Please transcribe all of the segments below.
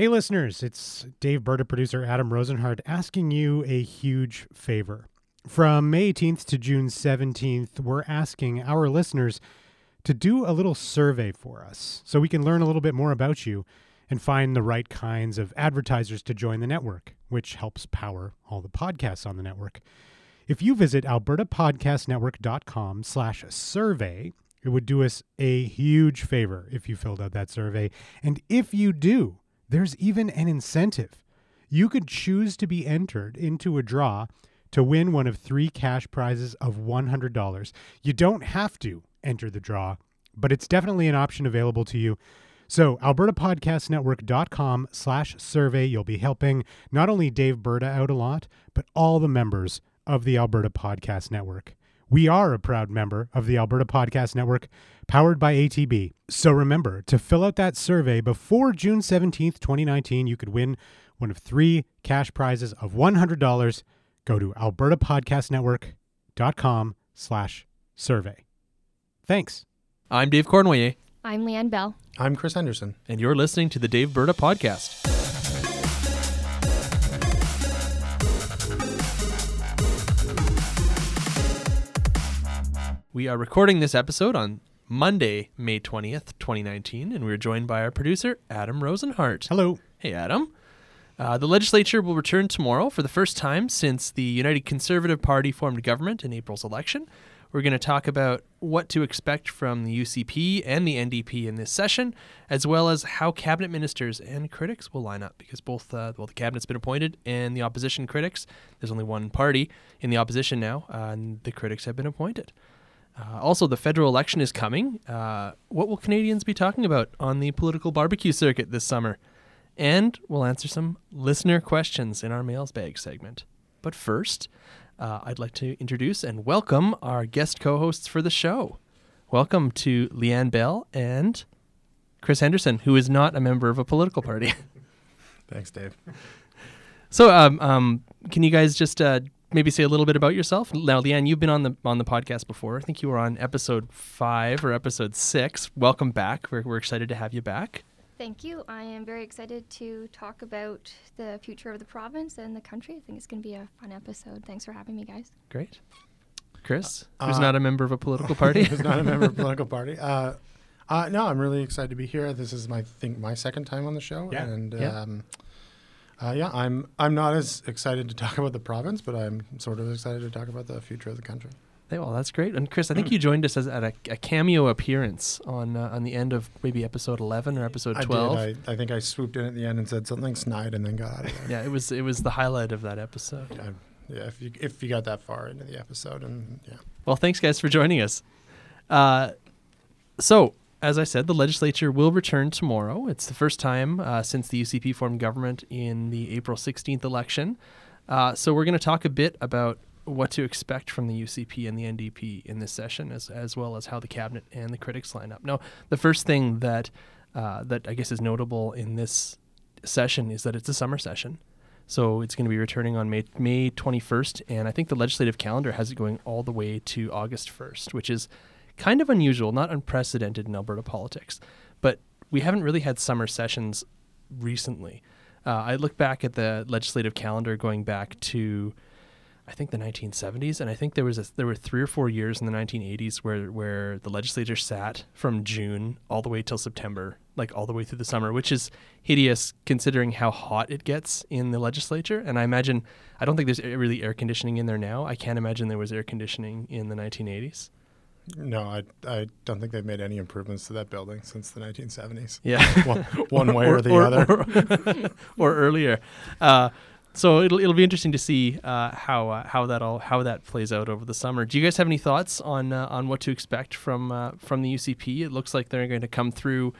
Hey, listeners, it's Daveberta, producer Adam Rozenhart, asking you a huge favor. From May 18th to June 17th, we're asking our listeners to do a little survey for us so we can learn a little bit more about you and find the right kinds of advertisers to join the network, which helps power all the podcasts on the network. If you visit albertapodcastnetwork.com slash survey, it would do us a huge favor if you filled out that survey. And if you do, there's even an incentive. You could choose to be entered into a draw to win one of three cash prizes of $100. You don't have to enter the draw, but it's definitely an option available to you. So, albertapodcastnetwork.com slash survey. You'll be helping not only Daveberta out a lot, but all the members of the Alberta Podcast Network. We are a proud member of the Alberta Podcast Network, powered by ATB. So remember to fill out that survey before June 17th, 2019. You could win one of three cash prizes of $100. Go to albertapodcastnetwork.com slash survey. Thanks. I'm Dave Cournoyer, I'm Lianne Bell. I'm Chris Henderson. and you're listening to the Daveberta Podcast. We are recording this episode on Monday, May 20th, 2019, and we're joined by our producer, Adam Rozenhart. Hello. Hey, Adam. Uh, the legislature will return tomorrow for the first time since the United Conservative Party formed government in April's election. We're going to talk about what to expect from the UCP and the NDP in this session, as well as how cabinet ministers and critics will line up, because both, uh, well, the cabinet's been appointed and the opposition critics, there's only one party in the opposition now, uh, and the critics have been appointed. Uh, also, the federal election is coming. Uh, what will Canadians be talking about on the political barbecue circuit this summer? And we'll answer some listener questions in our mails bag segment. But first, uh, I'd like to introduce and welcome our guest co hosts for the show. Welcome to Lianne Bell and Chris Henderson, who is not a member of a political party. Thanks, Dave. so, um, um, can you guys just uh, maybe say a little bit about yourself? Now, Lianne, you've been on the on the podcast before. I think you were on episode five or episode six. Welcome back. We're, we're excited to have you back. Thank you. I am very excited to talk about the future of the province and the country. I think it's going to be a fun episode. Thanks for having me, guys. Great. Chris, who's Uh, not a member of a political party. Who's not a member of a political party. Uh, uh, no, I'm really excited to be here. This is my think my second time on the show, Yeah. and Yeah. Um, uh, yeah, I'm I'm not as excited to talk about the province, but I'm sort of excited to talk about the future of the country. Hey, well, that's great. And Chris, I think you joined us as at a, a cameo appearance on uh, on the end of maybe episode eleven or episode twelve. I did. I, I think I swooped in at the end and said something snide, and then got out of there. yeah, it was it was the highlight of that episode. yeah, yeah. If you if you got that far into the episode, and yeah, Well, thanks guys for joining us. Uh, so, as I said, the legislature will return tomorrow. It's the first time uh, since the UCP formed government in the April 16th election. Uh, so, we're going to talk a bit about what to expect from the UCP and the NDP in this session, as, as well as how the cabinet and the critics line up. Now, the first thing that uh, that I guess is notable in this session is that it's a summer session. So it's going to be returning on May May 21st, and I think the legislative calendar has it going all the way to August 1st, which is kind of unusual, not unprecedented in Alberta politics. But we haven't really had summer sessions recently. Uh, I look back at the legislative calendar going back to, I think the 1970s, and I think there was a, there were three or four years in the 1980s where where the legislature sat from June all the way till September, like all the way through the summer, which is hideous considering how hot it gets in the legislature. And I imagine I don't think there's really air conditioning in there now. I can't imagine there was air conditioning in the 1980s. No, I I don't think they've made any improvements to that building since the 1970s. Yeah. One, one way or, the other. or, or earlier. Uh, so it'll it'll be interesting to see uh, how uh, how that all how that plays out over the summer. Do you guys have any thoughts on uh, on what to expect from uh, from the UCP? It looks like they're going to come through.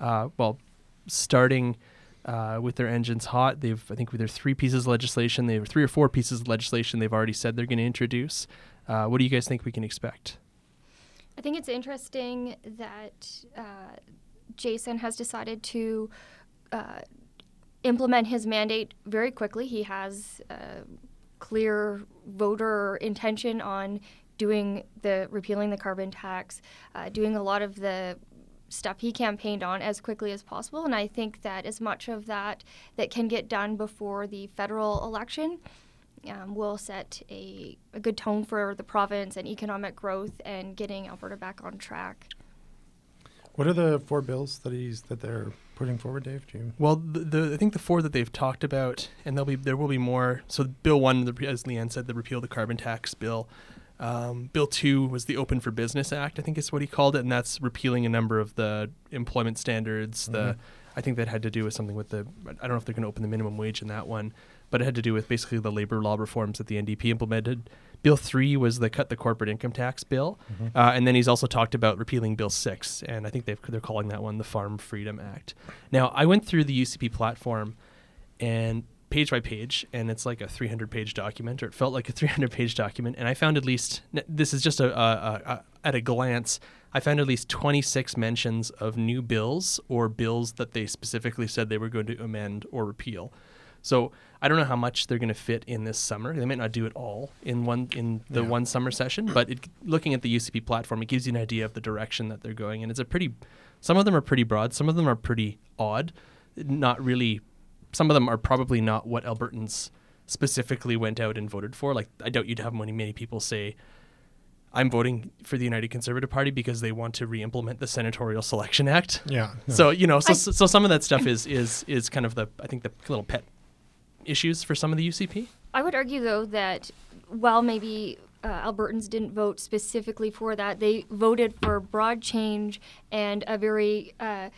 Uh, well, starting. Uh, with their engines hot, they've I think with their three pieces of legislation, they have three or four pieces of legislation they've already said they're going to introduce. Uh, what do you guys think we can expect? I think it's interesting that uh, Jason has decided to uh, implement his mandate very quickly. He has a clear voter intention on doing the repealing the carbon tax, uh, doing a lot of the stuff he campaigned on as quickly as possible. And I think that as much of that that can get done before the federal election um, will set a, a good tone for the province and economic growth and getting Alberta back on track. What are the four bills that he's that they're putting forward, Dave? Do you? Well, the, the I think the four that they've talked about, and there'll be there will be more. So, Bill one, the, as Lianne said, the repeal of the carbon tax bill. Um, bill two was the Open for Business Act, I think is what he called it, and that's repealing a number of the employment standards. The Mhm. I think that had to do with something with the I don't know if they're going to open the minimum wage in that one, but it had to do with basically the labor law reforms that the NDP implemented. Bill three was the cut the corporate income tax bill, uh, and then he's also talked about repealing Bill six, and I think they've, they're calling that one the Farm Freedom Act. Now, I went through the UCP platform, and page by page, and it's like a 300 page document, or it felt like a 300 page document, and I found at least this is just a, a, a, a at a glance. I found at least 26 mentions of new bills or bills that they specifically said they were going to amend or repeal. So I don't know how much they're going to fit in this summer. They might not do it all in one in the Yeah. one summer session, but it, looking at the UCP platform, it gives you an idea of the direction that they're going, and it's a pretty. Some of them are pretty broad. Some of them are pretty odd. Not really. Some of them are probably not what Albertans specifically went out and voted for. Like I doubt you'd have many many people say, "I'm voting for the United Conservative Party because they want to re-implement the Senatorial Selection Act." Yeah. no. So you know, so, I- so some of that stuff is is is kind of the I think the little pet issues for some of the UCP. I would argue, though, that while maybe uh, Albertans didn't vote specifically for that, they voted for broad change and a very uh,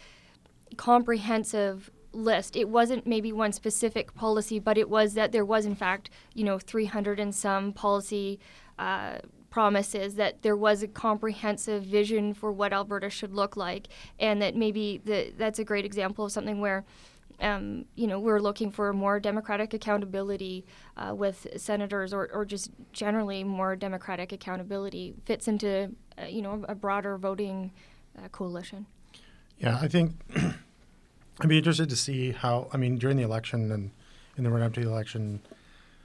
comprehensive list. It wasn't maybe one specific policy, but it was that there was, in fact, you know, 300 and some policy. Uh, promises that there was a comprehensive vision for what Alberta should look like, and that maybe the, that's a great example of something where um, you know, we're looking for more democratic accountability uh, with senators, or, or just generally more democratic accountability fits into, uh, you know, a broader voting uh, coalition. Yeah, I think I'd be interested to see how. I mean, during the election and in the run up to the election,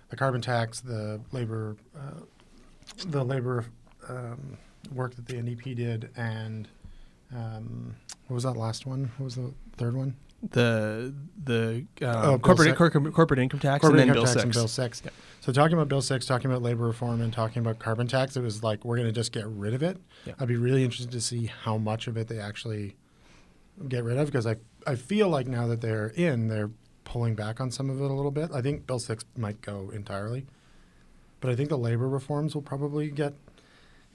the carbon tax, the labor, uh, the labor um, work that the NDP did, and um, what was that last one? What was the third one? The the um, Oh, corporate, six. corporate income tax Corporate and then income Bill tax six. and Bill six. Yeah. So talking about Bill six, talking about labor reform, and talking about carbon tax, it was like we're going to just get rid of it. Yeah. I'd be really interested to see how much of it they actually get rid of because I I feel like now that they're in, they're pulling back on some of it a little bit. I think Bill six might go entirely, but I think the labor reforms will probably get.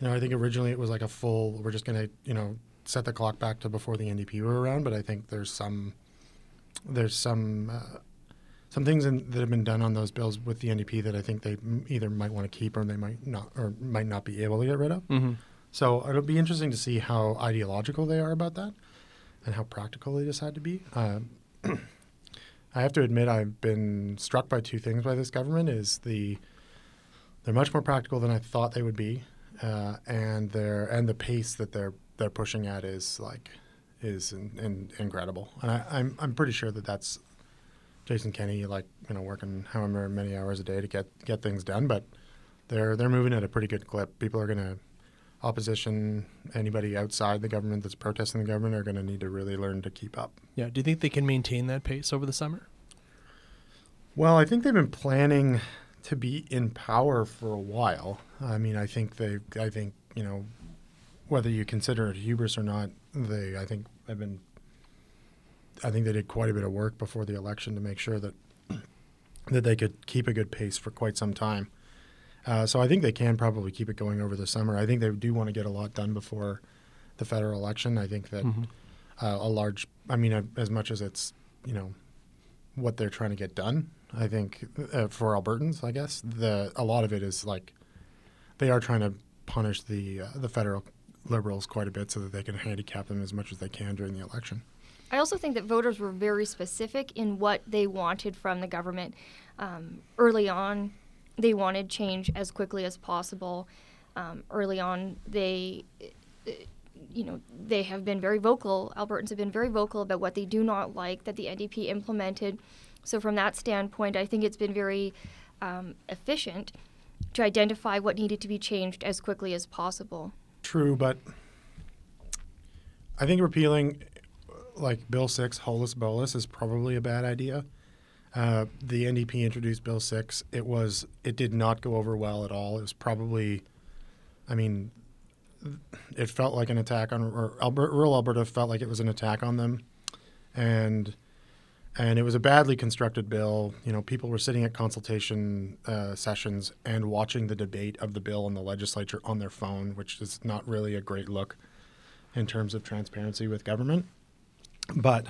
You know, I think originally it was like a full. We're just going to you know set the clock back to before the NDP were around, but I think there's some there's some uh, some things in, that have been done on those bills with the NDP that I think they m- either might want to keep or they might not or might not be able to get rid of. Mm-hmm. So it'll be interesting to see how ideological they are about that and how practical they decide to be. Um, I have to admit I've been struck by two things by this government is the they're much more practical than I thought they would be, uh, and they're and the pace that they're they're pushing at is like is in, in, incredible. And I, I'm I'm pretty sure that that's Jason Kenney like you know working however many hours a day to get get things done, but they're they're moving at a pretty good clip. People are going to opposition, anybody outside the government that's protesting the government are going to need to really learn to keep up. Yeah. Do you think they can maintain that pace over the summer? Well, I think they've been planning to be in power for a while. I mean, I think they, I think you know, whether you consider it hubris or not, they, I think, have been. I think they did quite a bit of work before the election to make sure that that they could keep a good pace for quite some time. Uh, so I think they can probably keep it going over the summer. I think they do want to get a lot done before the federal election. I think that Mhm. uh, a large, I mean, uh, as much as it's you know what they're trying to get done. I think uh, for Albertans, I guess the a lot of it is like they are trying to punish the uh, the federal liberals quite a bit so that they can handicap them as much as they can during the election. I also think that voters were very specific in what they wanted from the government. Um, early on, they wanted change as quickly as possible. Um, early on, they, uh, you know, they have been very vocal. Albertans have been very vocal about what they do not like that the NDP implemented. So, from that standpoint, I think it's been very um, efficient to identify what needed to be changed as quickly as possible. True, but I think repealing like Bill Six holus bolus is probably a bad idea. Uh, the NDP introduced Bill Six. It was it did not go over well at all. It was probably, I mean, it felt like an attack on or Alberta, rural Alberta felt like it was an attack on them, and and it was a badly constructed bill. You know, people were sitting at consultation uh, sessions and watching the debate of the bill in the legislature on their phone, which is not really a great look in terms of transparency with government. But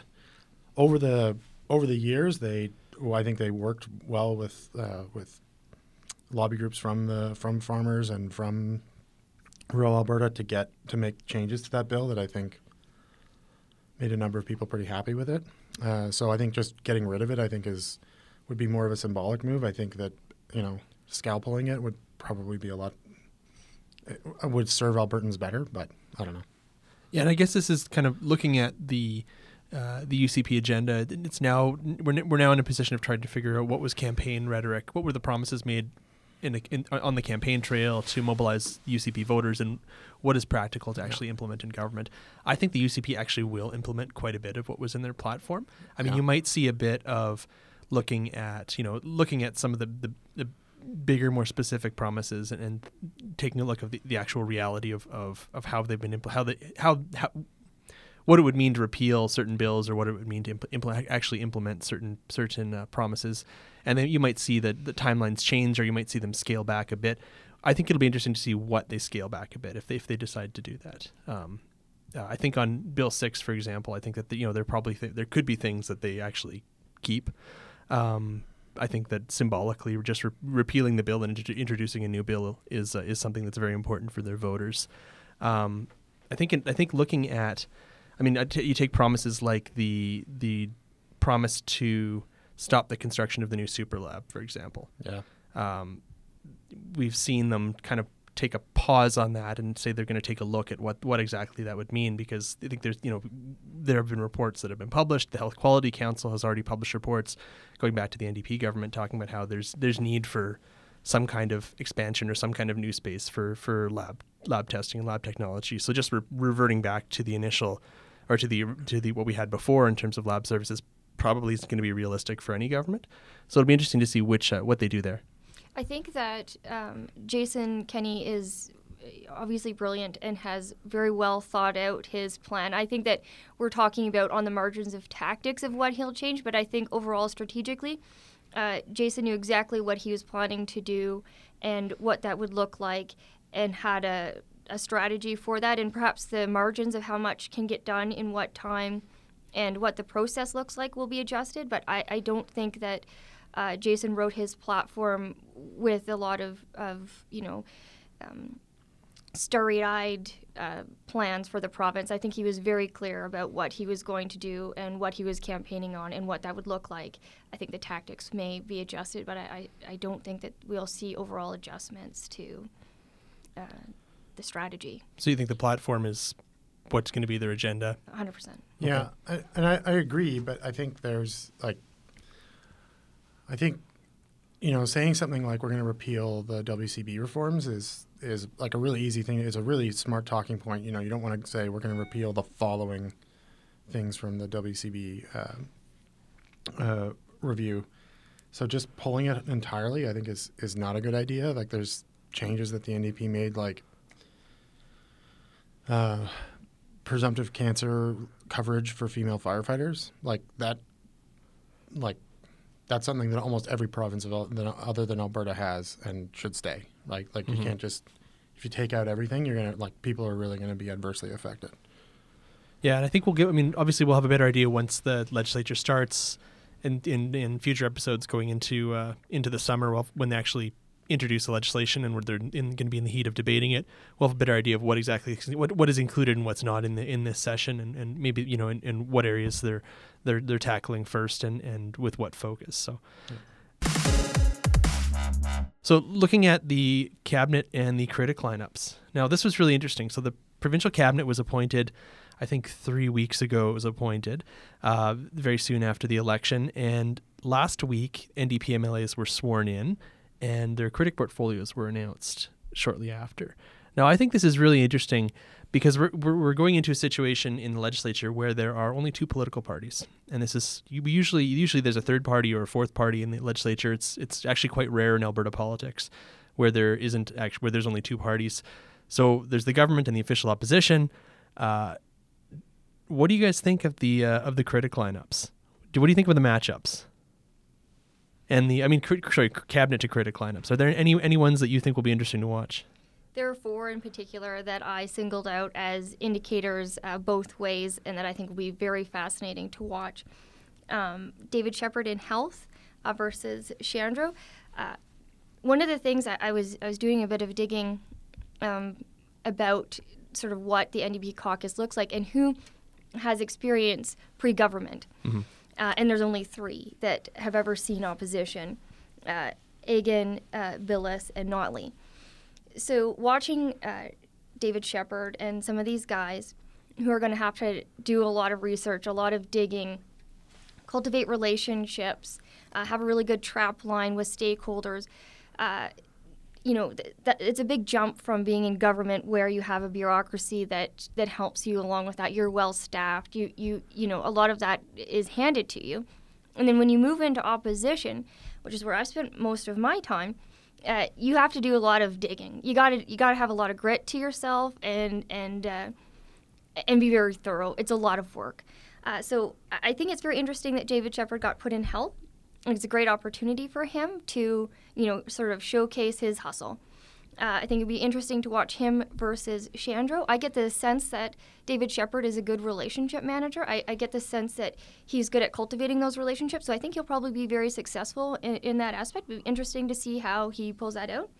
over the over the years, they well, I think they worked well with uh, with lobby groups from the from farmers and from rural Alberta to get to make changes to that bill that I think made a number of people pretty happy with it. Uh, so I think just getting rid of it, I think is would be more of a symbolic move. I think that you know scalpeling it would probably be a lot would serve Albertans better, but I don't know. Yeah, and I guess this is kind of looking at the uh, the UCP agenda. It's now we're, we're now in a position of trying to figure out what was campaign rhetoric, what were the promises made in, in, on the campaign trail to mobilize UCP voters, and what is practical to actually yeah. implement in government. I think the UCP actually will implement quite a bit of what was in their platform. I mean, yeah. you might see a bit of looking at you know looking at some of the, the, the bigger, more specific promises and, and, taking a look of the, the actual reality of, of, of how they've been impl- how they how how what it would mean to repeal certain bills or what it would mean to impl- actually implement certain certain uh, promises, and then you might see that the timelines change or you might see them scale back a bit. I think it'll be interesting to see what they scale back a bit if they if they decide to do that. Um, uh, I think on Bill Six, for example, I think that the, you know there probably th- there could be things that they actually keep. Um, I think that symbolically, just re- repealing the bill and int- introducing a new bill is uh, is something that's very important for their voters. Um, I think in, I think looking at I mean, you take promises like the the promise to stop the construction of the new super lab, for example. Yeah. Um, we've seen them kind of take a pause on that and say they're going to take a look at what, what exactly that would mean because I think there's you know there have been reports that have been published. The Health Quality Council has already published reports going back to the NDP government talking about how there's there's need for some kind of expansion or some kind of new space for for lab lab testing and lab technology. So just re- reverting back to the initial or to the to the what we had before in terms of lab services probably isn't going to be realistic for any government. So it'll be interesting to see which uh, what they do there. I think that um, Jason Kenney is obviously brilliant and has very well thought out his plan. I think that we're talking about on the margins of tactics of what he'll change, but I think overall strategically, uh, Jason knew exactly what he was planning to do and what that would look like and had a a strategy for that and perhaps the margins of how much can get done in what time and what the process looks like will be adjusted. But I, I don't think that uh, Jason wrote his platform with a lot of, of you know, um, starry-eyed uh, plans for the province. I think he was very clear about what he was going to do and what he was campaigning on and what that would look like. I think the tactics may be adjusted, but I, I, I don't think that we'll see overall adjustments to uh, the strategy. So you think the platform is what's going to be their agenda? 100%. Yeah, okay. I, and I, I agree, but I think there's like, I think, you know, saying something like we're going to repeal the WCB reforms is is like a really easy thing. It's a really smart talking point. You know, you don't want to say we're going to repeal the following things from the WCB uh, uh, review. So just pulling it entirely, I think, is is not a good idea. Like, there's changes that the NDP made, like uh, presumptive cancer coverage for female firefighters, like that, like that's something that almost every province of other than Alberta has and should stay. Like like mm-hmm. you can't just if you take out everything, you're gonna like people are really gonna be adversely affected. Yeah, and I think we'll get. I mean, obviously, we'll have a better idea once the legislature starts, in in, in future episodes going into uh, into the summer, when they actually introduce the legislation and they're going to be in the heat of debating it, we'll have a better idea of what exactly what what is included and what's not in the in this session, and, and maybe you know in, in what areas they're they're they're tackling first and and with what focus. So. Yeah. So, looking at the cabinet and the critic lineups. Now, this was really interesting. So, the provincial cabinet was appointed, I think, three weeks ago. It was appointed uh, very soon after the election. And last week, NDP MLAs were sworn in, and their critic portfolios were announced shortly after. Now, I think this is really interesting because we're, we're, going into a situation in the legislature where there are only two political parties, and this is usually usually there's a third party or a fourth party in the legislature. It's it's actually quite rare in Alberta politics where there isn't actually where there's only two parties. So there's the government and the official opposition. Uh, what do you guys think of the uh, of the critic lineups? Do, what do you think of the matchups? And the I mean, cri- sorry, cabinet to critic lineups. Are there any any ones that you think will be interesting to watch? There are four in particular that I singled out as indicators uh, both ways and that I think will be very fascinating to watch. Um, David Shepherd in health uh, versus Shandro. Uh, one of the things I, I was I was doing a bit of digging um, about sort of what the NDP caucus looks like and who has experience pre-government. Uh, and there's only three that have ever seen opposition: uh, Eggen, uh, Bilous, and Notley so watching uh, David Shepherd and some of these guys who are going to have to do a lot of research, a lot of digging, cultivate relationships, uh, have a really good trap line with stakeholders. You know, th- it's a big jump from being in government where you have a bureaucracy that that helps you along with that. You're well staffed. You you you know a lot of that is handed to you, and then when you move into opposition, which is where I spent most of my time, uh, you have to do a lot of digging. You got to you got to have a lot of grit to yourself and and uh, and be very thorough. It's a lot of work. Uh, so I think it's very interesting that David Shepherd got put in help. It's a great opportunity for him to you know sort of showcase his hustle. Uh, I think it'd be interesting to watch him versus Shandro. I get the sense that David Shepherd is a good relationship manager. I, I get the sense that he's good at cultivating those relationships. So I think he'll probably be very successful in, in that aspect. It'd be interesting to see how he pulls that out.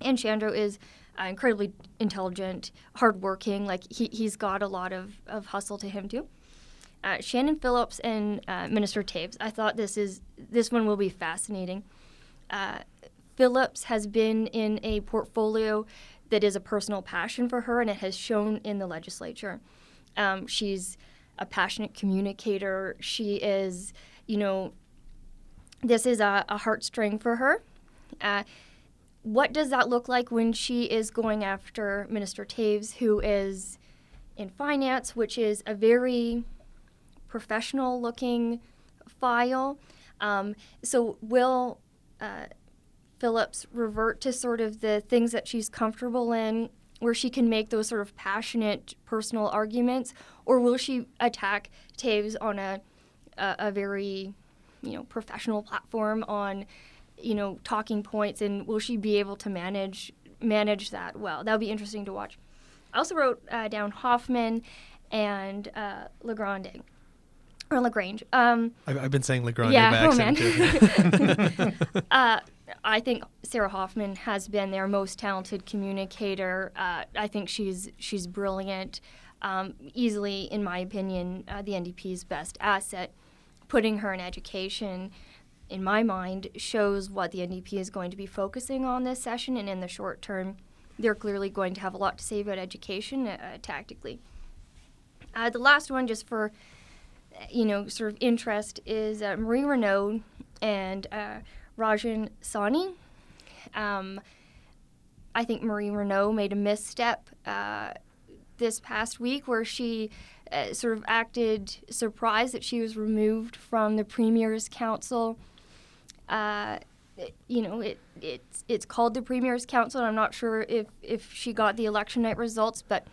And Shandro is uh, incredibly intelligent, hardworking. Like he, he's got a lot of, of hustle to him too. Uh, Shannon Phillips and uh, Minister Toews. I thought this is this one will be fascinating. Uh, Phillips has been in a portfolio that is a personal passion for her, and it has shown in the legislature. Um, she's a passionate communicator. She is, you know, this is a, a heartstring for her. Uh, what does that look like when she is going after Minister Toews, who is in finance, which is a very professional looking file? Um, so, will Phillips revert to sort of the things that she's comfortable in, where she can make those sort of passionate personal arguments, or will she attack Toews on a, a, a very, you know, professional platform on, you know, talking points, and will she be able to manage manage that well? That would be interesting to watch. I also wrote uh, down Hoffman and uh, Legrand or LaGrange. Um, I've, I've been saying Legrand yeah, by oh man. too. uh, I think Sarah Hoffman has been their most talented communicator. Uh, I think she's she's brilliant. Um, easily, in my opinion, uh, the NDP's best asset. Putting her in education, in my mind, shows what the NDP is going to be focusing on this session, and in the short term, they're clearly going to have a lot to say about education uh, tactically. Uh, the last one, just for you know, sort of interest, is uh, Marie Renaud and uh, Rajan Sawhney. Um, I think Marie Renaud made a misstep uh, this past week where she uh, sort of acted surprised that she was removed from the Premier's Council. Uh, it- you know, it, it's, it's called the Premier's Council, and I'm not sure if, if she got the election night results, but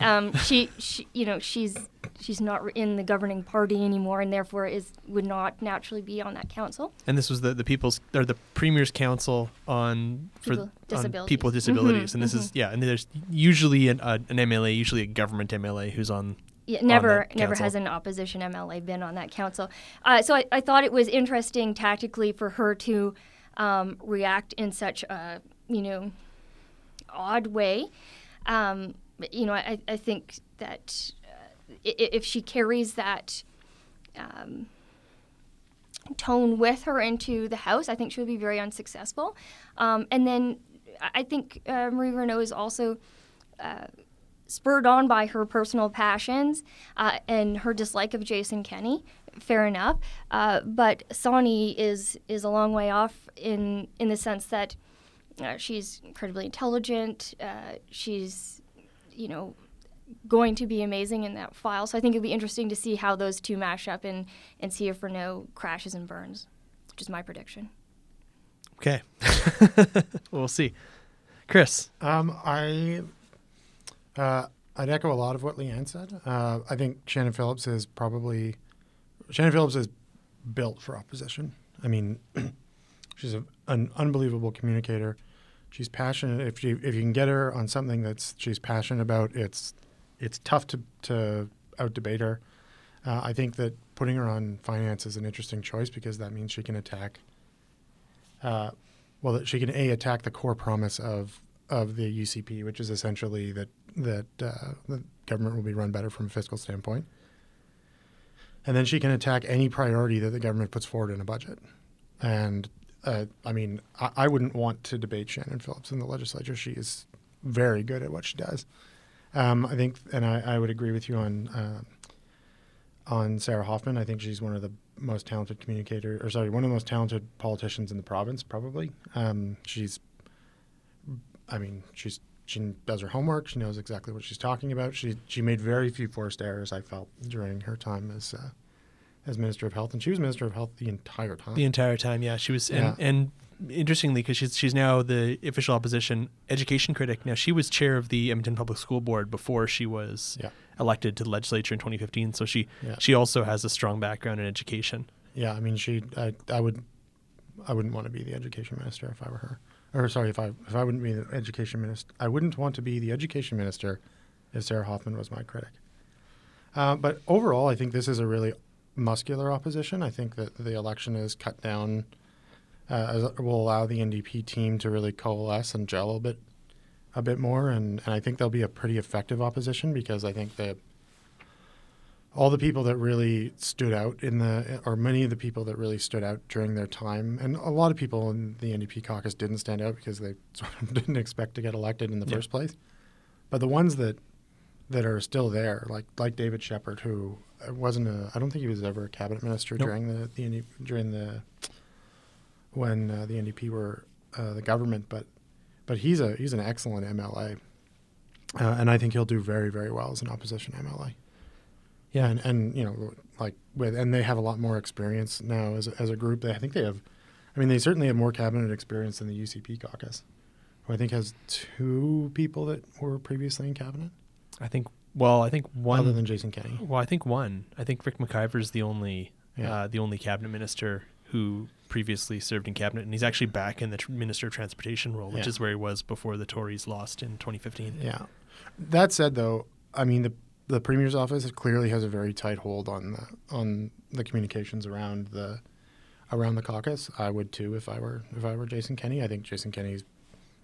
um, she, she, you know, she's she's not in the governing party anymore, and therefore is would not naturally be on that council. and this was the, the people's or the premier's council on for People- on people with disabilities, Mhm, and this is yeah, and there's usually an, uh, an MLA, usually a government MLA, who's on. Yeah, never, never has an opposition MLA been on that council. Uh, so I, I thought it was interesting tactically for her to um, react in such a, you know, odd way. Um, you know, I, I think that if she carries that um, tone with her into the house, I think she'll be very unsuccessful. Um, and then I- think uh, Marie Renaud is also uh, spurred on by her personal passions uh, and her dislike of Jason Kenney. Fair enough, uh, but Sawhney is is a long way off in in the sense that Uh, she's incredibly intelligent. Uh, she's, you know, going to be amazing in that file. So I think it'll be interesting to see how those two mash up and, and see if Renaud crashes and burns, which is my prediction. Okay. we'll see. Chris. Um, I uh, I'd echo a lot of what Lianne said. Uh, I think Shannon Phillips is probably Shannon Phillips is built for opposition. I mean, she's a, an unbelievable communicator. She's passionate. If you if you can get her on something that's she's passionate about, it's it's tough to to out debate her. Uh, I think that putting her on finance is an interesting choice because that means she can attack. Uh, well, that she can a attack the core promise of of the UCP, which is essentially that that uh, the government will be run better from a fiscal standpoint, and then she can attack any priority that the government puts forward in a budget. And uh, I mean, I, I, wouldn't want to debate Shannon Phillips in the legislature. She is very good at what she does. Um, I think, and I, I, would agree with you on uh, on Sarah Hoffman. I think she's one of the most talented communicator, or sorry, one of the most talented politicians in the province. Probably, um, she's. I mean, she's she does her homework. She knows exactly what she's talking about. She she made very few forced errors. I felt during her time as uh, as Minister of Health, and she was Minister of Health the entire time. The entire time, yeah. She was, and, yeah. and interestingly, because she's she's now the official opposition education critic. Now she was chair of the Edmonton Public School Board before she was yeah. elected to the legislature in 2015. So she yeah. she also has a strong background in education. Yeah, I mean, she I I would I wouldn't want to be the education minister if I were her. Or sorry, if I if I wouldn't be the education minister, I wouldn't want to be the education minister if Sarah Hoffman was my critic. Uh, but overall, I think this is a really muscular opposition. I think that the election is cut down, uh, will allow the NDP team to really coalesce and gel a bit, a bit more, and, and I think they'll be a pretty effective opposition because I think that all the people that really stood out in the, or many of the people that really stood out during their time, and a lot of people in the NDP caucus didn't stand out because they sort of didn't expect to get elected in the yeah. first place. But the ones that that are still there, like like David Shepherd, who wasn't a. I don't think he was ever a cabinet minister nope. during the, the during the when uh, the NDP were uh, the government, but but he's a he's an excellent MLA, uh, and I think he'll do very very well as an opposition MLA. Yeah, and and you know like with and they have a lot more experience now as a, as a group. They, I think they have. I mean, they certainly have more cabinet experience than the UCP caucus, who I think has two people that were previously in cabinet. I think well, I think one other than Jason Kenney. Well, I think one. I think Rick McIver is the only yeah. uh, the only cabinet minister who previously served in cabinet, and he's actually back in the tr- minister of transportation role, which yeah. is where he was before the Tories lost in 2015. Yeah. That said, though, I mean the the premier's office clearly has a very tight hold on the on the communications around the around the caucus. I would too if I were if I were Jason Kenney. I think Jason Kenney's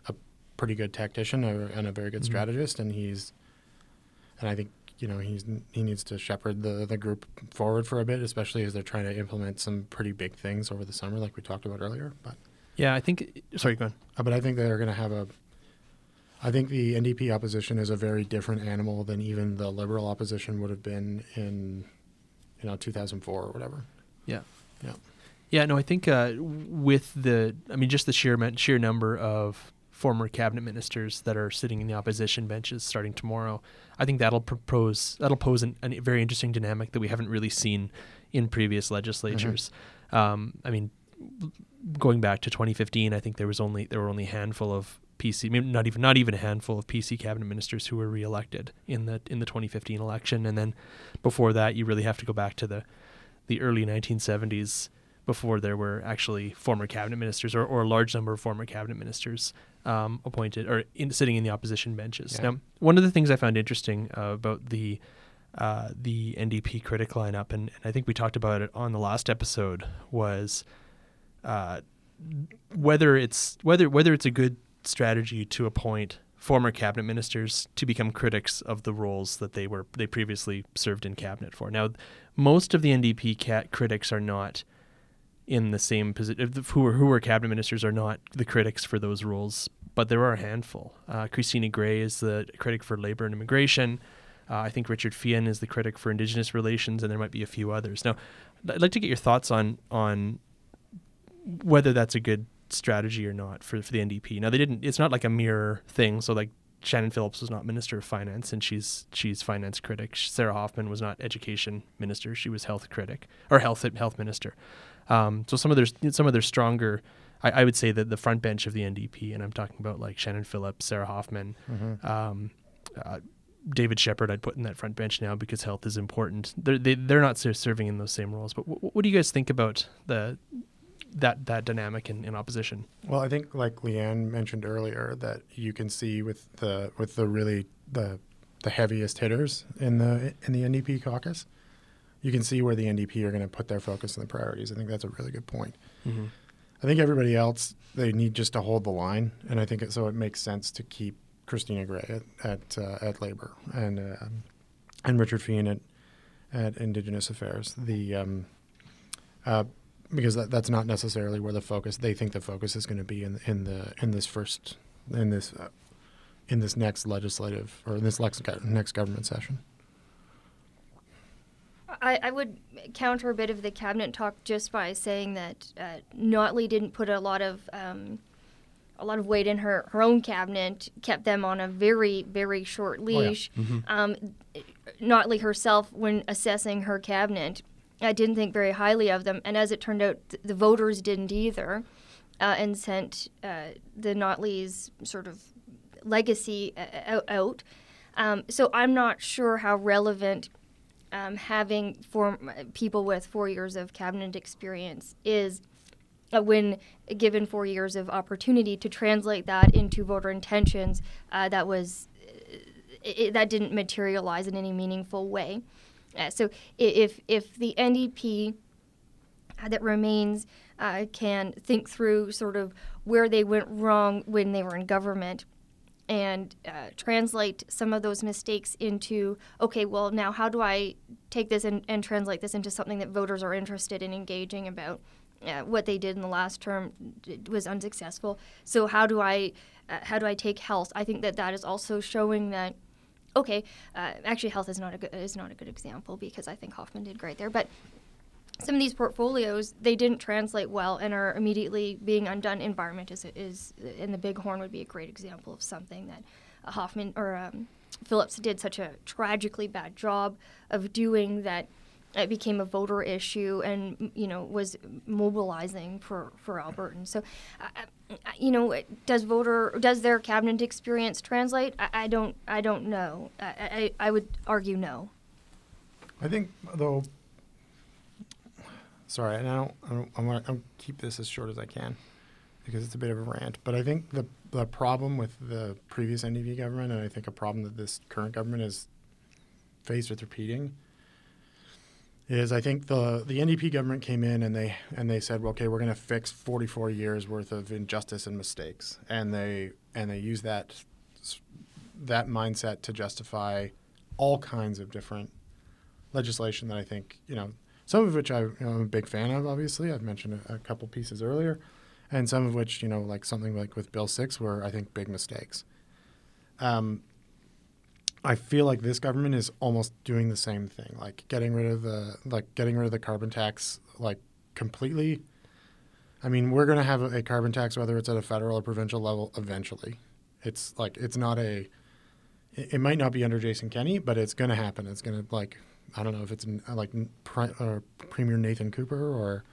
a pretty good tactician and a very good mm-hmm. strategist, and he's and I think you know he's he needs to shepherd the the group forward for a bit, especially as they're trying to implement some pretty big things over the summer, like we talked about earlier. But yeah, I think sorry, go on. Uh, but I think they're going to have a. I think the NDP opposition is a very different animal than even the Liberal opposition would have been in, you know, 2004 or whatever. Yeah. Yeah. Yeah. No, I think uh, with the, I mean, just the sheer sheer number of former cabinet ministers that are sitting in the opposition benches starting tomorrow. I think that'll propose that'll pose an, a very interesting dynamic that we haven't really seen in previous legislatures. Mm-hmm. Um, I mean, going back to 2015, I think there was only there were only a handful of PC, maybe not even not even a handful of PC cabinet ministers who were reelected in the in the 2015 election, and then before that, you really have to go back to the the early 1970s before there were actually former cabinet ministers or, or a large number of former cabinet ministers um, appointed or in, sitting in the opposition benches. Yeah. Now, one of the things I found interesting uh, about the uh, the NDP critic lineup, and, and, I think we talked about it on the last episode, was uh, whether it's whether whether it's a good strategy to appoint former cabinet ministers to become critics of the roles that they were they previously served in cabinet for. Now, most of the NDP cat critics are not in the same position who are who are cabinet ministers are not the critics for those roles but there are a handful. Uh, Christina Gray is the critic for labor and immigration. Uh, I think Richard Feehan is the critic for Indigenous relations, and there might be a few others. Now, I'd like to get your thoughts on on whether that's a good strategy or not for for the NDP. Now they didn't. It's not like a mirror thing. So like Shannon Phillips was not Minister of Finance, and she's she's finance critic. Sarah Hoffman was not Education Minister; she was Health critic or Health Health Minister. Um, so some of their some of their stronger, I, I, would say that the front bench of the NDP, and I'm talking about like Shannon Phillips, Sarah Hoffman, mm-hmm. um, uh, David Shepherd. I'd put in that front bench now because health is important. They're they, are they are not serving in those same roles. But w- what do you guys think about the that that dynamic in, in opposition. Well, I think like Lianne mentioned earlier that you can see with the with the really the the heaviest hitters in the in the NDP caucus, you can see where the NDP are going to put their focus and the priorities. I think that's a really good point. Mm-hmm. I think everybody else they need just to hold the line, and I think it, so it makes sense to keep Christina Gray at at, uh, at Labor and uh, and Richard Feehan at at Indigenous Affairs. The um, uh, because that, that's not necessarily where the focus they think the focus is going to be in in the in this first in this uh, in this next legislative or in this next next government session. I, I would counter a bit of the cabinet talk just by saying that uh, Notley didn't put a lot of um, a lot of weight in her, her own cabinet, kept them on a very, very short leash. Oh, yeah. mm-hmm. um, Notley herself, when assessing her cabinet, I didn't think very highly of them, and as it turned out, th- the voters didn't either, uh, and sent uh, the Notleys sort of legacy uh, out. Um, so I'm not sure how relevant um, having form, people with four years of cabinet experience is uh, when given four years of opportunity to translate that into voter intentions uh, that was uh, it, that didn't materialize in any meaningful way. Uh, so if if the NDP uh, that remains uh, can think through sort of where they went wrong when they were in government and uh, translate some of those mistakes into okay well now how do i take this and, and translate this into something that voters are interested in engaging about? Uh, what they did in the last term was unsuccessful. So how do i uh, how do i take health? I think that that is also showing that okay, uh, actually, health is not a good is not a good example because I think Hoffman did great there, but some of these portfolios they didn't translate well and are immediately being undone. Environment is is in the Bighorn would be a great example of something that Hoffman or um, Phillips did such a tragically bad job of doing that it became a voter issue and you know was mobilizing for for Albertans. So, uh, you know, does voter does their cabinet experience translate? I, I don't I don't know. I, I, I would argue no. I think though. Sorry, and I don't. I don't I want to keep this as short as I can because it's a bit of a rant. But I think the the problem with the previous NDP government, and I think a problem that this current government is faced with repeating is I think the the NDP government came in and they and they said, well, okay, we're going to fix 44 years worth of injustice and mistakes, and they and they use that that mindset to justify all kinds of different legislation that I think you know some of which I, you know, I'm a big fan of. Obviously, I've mentioned a, a couple pieces earlier, and some of which you know like something like with Bill Six were I think big mistakes. Um, I feel like this government is almost doing the same thing, like getting rid of the like getting rid of the carbon tax like completely. I mean, we're going to have a, carbon tax whether it's at a federal or provincial level eventually. It's like it's not a it, it might not be under Jason Kenney, but it's going to happen. It's going to like I don't know if it's like uh, Premier Nathan Cooper or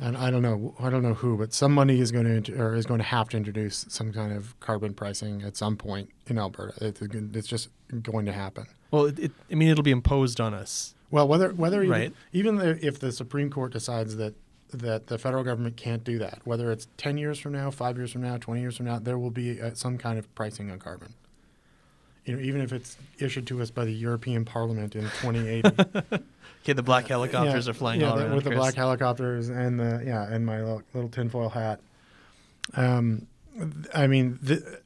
and I don't know, I don't know who, but some money is going to or is going to have to introduce some kind of carbon pricing at some point in Alberta. It's, it's just going to happen. Well, it, it, I mean, it'll be imposed on us. Well, whether whether right. even, even the, if the Supreme Court decides that that the federal government can't do that, whether it's ten years from now, five years from now, twenty years from now, there will be uh, some kind of pricing on carbon. You know, even if it's issued to us by the European Parliament in 2080. Okay, the black helicopters yeah, are flying yeah, all around. with Chris. the black helicopters and the yeah, and my little, little tinfoil hat. Um, I mean, the,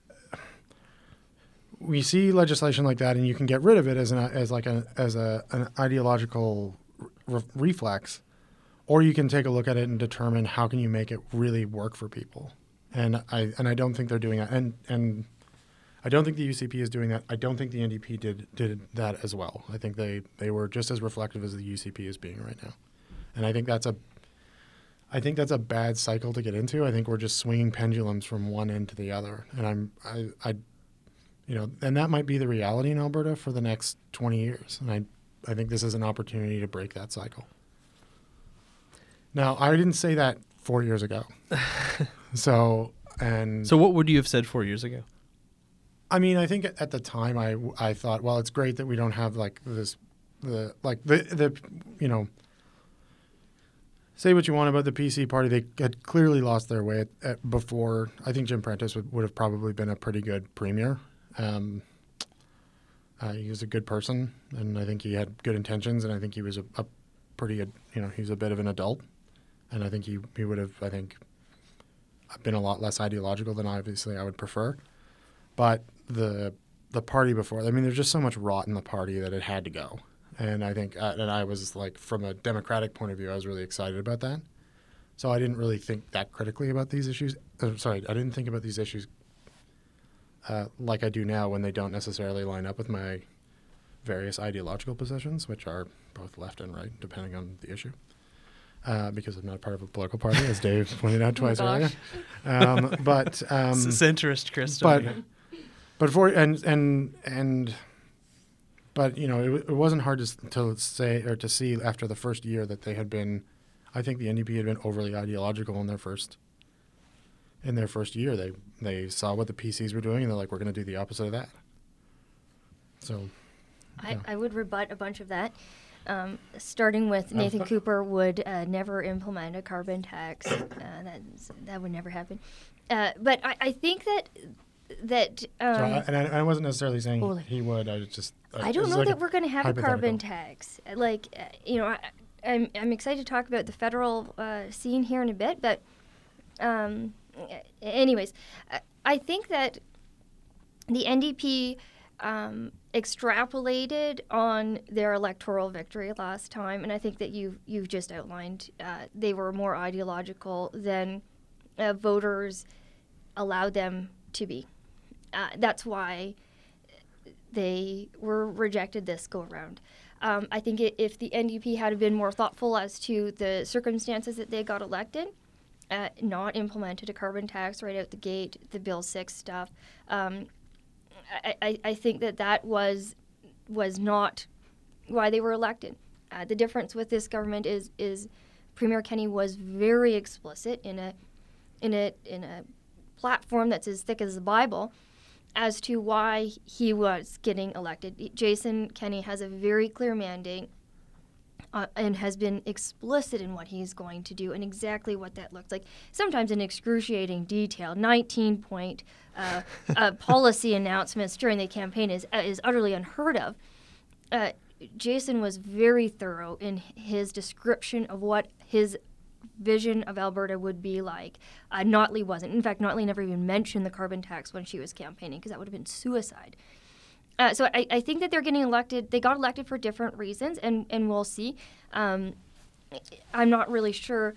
we see legislation like that, and you can get rid of it as an as like a as a an ideological re- reflex, or you can take a look at it and determine how can you make it really work for people. And I and I don't think they're doing that. And and I don't think the UCP is doing that. I don't think the NDP did did that as well. I think they they were just as reflective as the UCP is being right now, and I think that's a I think that's a bad cycle to get into. I think we're just swinging pendulums from one end to the other, and I'm I, I you know, and that might be the reality in Alberta for the next 20 years. And I I think this is an opportunity to break that cycle. Now, I didn't say that 4 years ago. so, and So, what would you have said four years ago? I mean, I think at the time I, I thought, well, it's great that we don't have like this, the like the the you know. Say what you want about the PC party, they had clearly lost their way at, at, before. I think Jim Prentice would, would have probably been a pretty good premier. Um, uh, he was a good person, and I think he had good intentions, and I think he was a, a pretty, you know, he's a bit of an adult, and I think he he would have, I think, been a lot less ideological than obviously I would prefer. But the the party before, I mean, there's just so much rot in the party that it had to go, and I think, uh, and I was like, from a democratic point of view, I was really excited about that. So I didn't really think that critically about these issues. Uh, sorry, I didn't think about these issues uh, like I do now when they don't necessarily line up with my various ideological positions, which are both left and right, depending on the issue. Uh, because I'm not part of a political party, as Dave pointed out twice oh earlier. Um, but um, centrist, Chris. but but for and and and but you know it, it wasn't hard to to say or to see after the first year that they had been I think the NDP had been overly ideological in their first in their first year they they saw what the PCs were doing and they're like we're going to do the opposite of that so I, Yeah. I would rebut a bunch of that. Um, starting with Nathan Okay. Cooper would uh, never implement a carbon tax. Uh, that that would never happen. Uh, but I, I think that that um, so I, and I, I wasn't necessarily saying Well, he would I just I it don't know like that we're going to have a carbon tax. Like, uh, you know, I, I'm I'm excited to talk about the federal uh, scene here in a bit, but um, anyways, I, I think that the NDP um, extrapolated on their electoral victory last time, and I think that you you've just outlined uh, they were more ideological than uh, voters allowed them to be. Uh, that's why they were rejected this go around. Um, I think i if the NDP had been more thoughtful as to the circumstances that they got elected, uh, not implemented a carbon tax right out the gate, the Bill Six stuff, um, I, I, I think that that was was not why they were elected. Uh, the difference with this government is is Premier Kenney was very explicit in a in a in a platform that's as thick as the Bible as to why he was getting elected. Jason Kenney has a very clear mandate uh, and has been explicit in what he's going to do and exactly what that looks like. Sometimes in excruciating detail. 19 point uh, uh, policy announcements during the campaign is uh, is utterly unheard of. Uh, Jason was very thorough in his description of what his vision of Alberta would be like. Uh, Notley wasn't. In fact, Notley never even mentioned the carbon tax when she was campaigning because that would have been suicide. Uh, so I, I think that they're getting elected. They got elected for different reasons, and, and we'll see. Um, I'm not really sure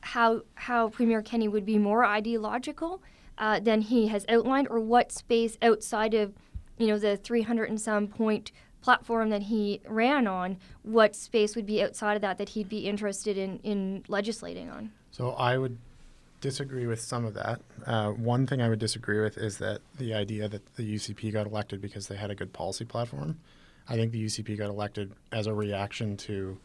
how how Premier Kenney would be more ideological uh, than he has outlined, or what space outside of you know the 300 and some point platform that he ran on, what space would be outside of that that he'd be interested in in legislating on. So I would disagree with some of that. Uh, one thing I would disagree with is that the idea that the UCP got elected because they had a good policy platform. I think the UCP got elected as a reaction to.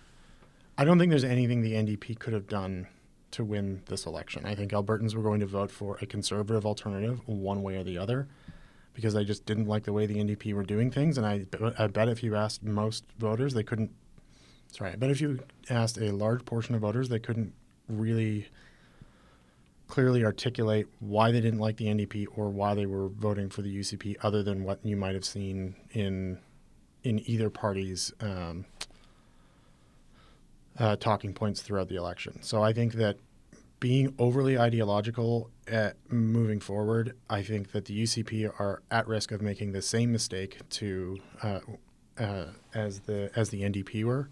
I don't think there's anything the NDP could have done to win this election. I think Albertans were going to vote for a conservative alternative, one way or the other, because they just didn't like the way the NDP were doing things. And I, I bet if you asked most voters, they couldn't. Sorry, I bet if you asked a large portion of voters, they couldn't really clearly articulate why they didn't like the NDP or why they were voting for the UCP, other than what you might have seen in in either party's um, uh, talking points throughout the election. So I think that being overly ideological at moving forward, I think that the UCP are at risk of making the same mistake to uh, uh, as the as the NDP were.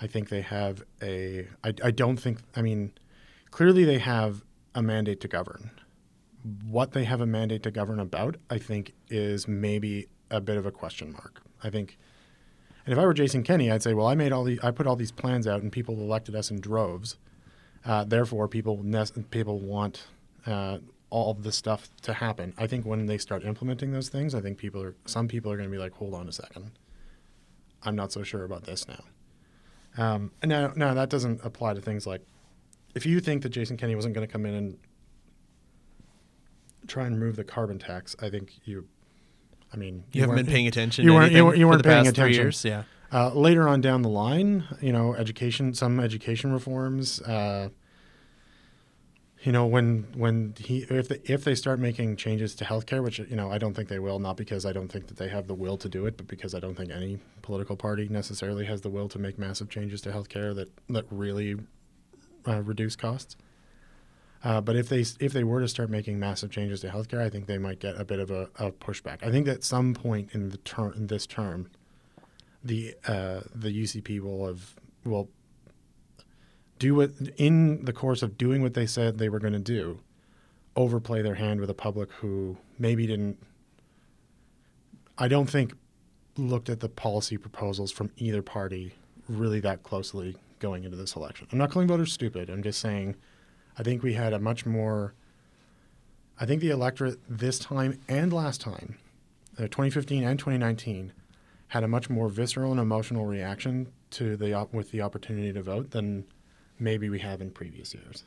I think they have a. I, I don't think. I mean, clearly they have a mandate to govern. What they have a mandate to govern about, I think, is maybe a bit of a question mark. I think, and if I were Jason Kenney, I'd say, well, I made all the, I put all these plans out, and people elected us in droves, Uh, therefore, people people want uh, all of this stuff to happen. I think when they start implementing those things, I think people are some people are going to be like, hold on a second, I'm not so sure about this now. Um, now that doesn't apply to things like if you think that Jason Kenney wasn't going to come in and try and remove the carbon tax, I think you. I mean, You, haven't been paying attention. you weren't- you weren't- you weren't paying attention. years. Yeah. Uh, later on down the line, you know, education, some education reforms. Uh, you know, when when he if they, if they start making changes to healthcare, which you know I don't think they will, not because I don't think that they have the will to do it, but because I don't think any political party necessarily has the will to make massive changes to healthcare that that really uh, reduce costs. Uh, but if they if they were to start making massive changes to healthcare, I think they might get a bit of a, a pushback. I think at some point in the term in this term, the uh, the UCP will have will do what in the course of doing what they said they were going to do, overplay their hand with a public who maybe didn't. I don't think looked at the policy proposals from either party really that closely going into this election. I'm not calling voters stupid. I'm just saying, I think we had a much more. I think the electorate this time and last time, uh, 2015 and 2019, had a much more visceral and emotional reaction to the op- with the opportunity to vote than maybe we have in previous years.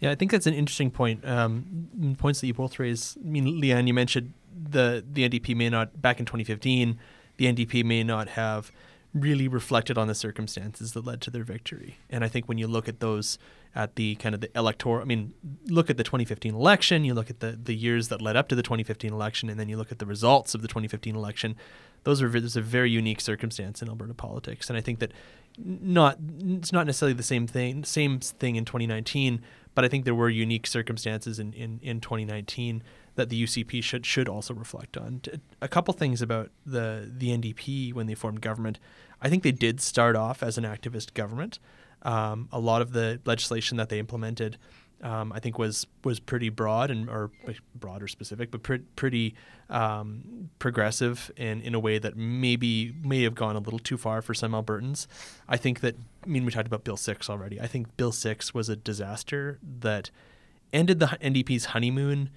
Yeah, I think that's an interesting point. Um, points that you both raise. I mean, Lianne, you mentioned the the NDP may not back in 2015. The NDP may not have really reflected on the circumstances that led to their victory. And I think when you look at those at the kind of the electoral, I mean, look at the 2015 election, you look at the the years that led up to the 2015 election, and then you look at the results of the 2015 election. Those are there's a very unique circumstance in Alberta politics, and I think that not it's not necessarily the same thing same thing in 2019 but i think there were unique circumstances in, in, in 2019 that the ucp should should also reflect on A couple things about the the ndp when they formed government i think they did start off as an activist government um, a lot of the legislation that they implemented um, I think was was pretty broad and or broad or specific, but pre- pretty um, progressive in, in a way that maybe may have gone a little too far for some Albertans. I think that I mean we talked about Bill Six already. I think Bill Six was a disaster that ended the NDP's honeymoon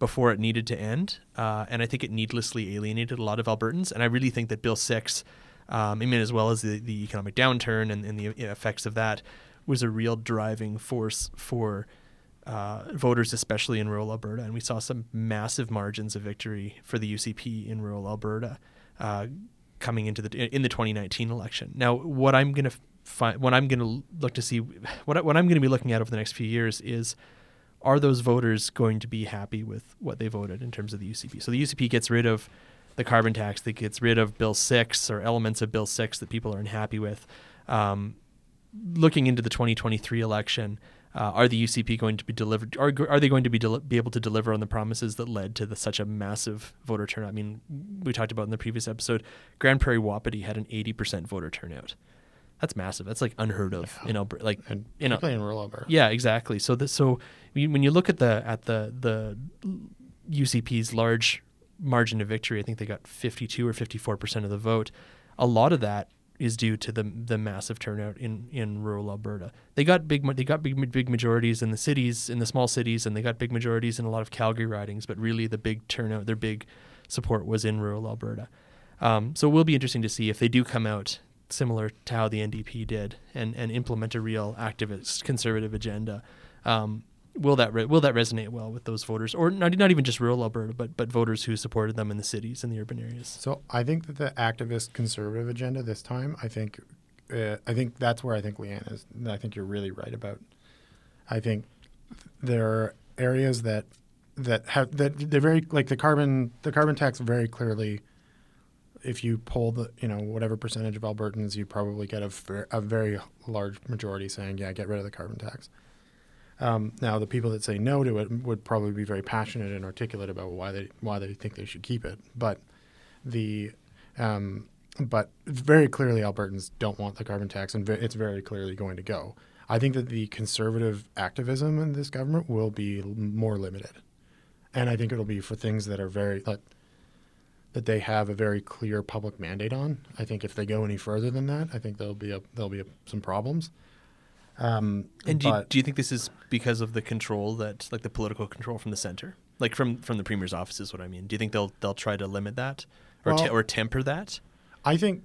before it needed to end, uh, and I think it needlessly alienated a lot of Albertans. And I really think that Bill Six, um, I mean, as well as the, the economic downturn and, and the effects of that, was a real driving force for uh, voters, especially in rural Alberta. And we saw some massive margins of victory for the UCP in rural Alberta uh, coming into the in the 2019 election. Now, what I'm going to find, what I'm going to look to see, what what I'm going to be looking at over the next few years is. Are those voters going to be happy with what they voted in terms of the UCP? So the UCP gets rid of the carbon tax, that gets rid of Bill 6 or elements of Bill 6 that people are unhappy with. Um, looking into the 2023 election, uh, are the UCP going to be delivered? Are, are they going to be del- be able to deliver on the promises that led to the, such a massive voter turnout? I mean, we talked about in the previous episode, Grande Prairie Wapiti had an 80% voter turnout. That's massive. That's like unheard of Yeah. in Alberta. Like And in, particularly in rural Alberta. yeah, exactly. So the, so when you look at the at the the UCP's large margin of victory, I think they got 52 or 54 percent of the vote. A lot of that is due to the the massive turnout in, in rural Alberta. They got big they got big big majorities in the cities in the small cities, and they got big majorities in a lot of Calgary ridings. But really, the big turnout, their big support was in rural Alberta. Um, so it will be interesting to see if they do come out similar to how the NDP did and, and implement a real activist conservative agenda. Um, will that re- will that resonate well with those voters, or not not even just rural Alberta, but but voters who supported them in the cities and the urban areas? So I think that the activist conservative agenda this time, I think, uh, I think that's where I think Lianne is. I think you're really right about. I think there are areas that that have that they're very like the carbon the carbon tax very clearly. If you poll the you know whatever percentage of Albertans, you probably get a, a very large majority saying yeah get rid of the carbon tax. Um, now, the people that say no to it would probably be very passionate and articulate about why they why they think they should keep it. But the um, but very clearly, Albertans don't want the carbon tax, and it's very clearly going to go. I think that the conservative activism in this government will be more limited, and I think it'll be for things that are very that that they have a very clear public mandate on. I think if they go any further than that, I think there'll be a there'll be a, some problems. Um, And do you, do you think this is because of the control that, like the political control from the center, like from from the premier's office is what I mean? Do you think they'll they'll try to limit that or te- or temper that? I think,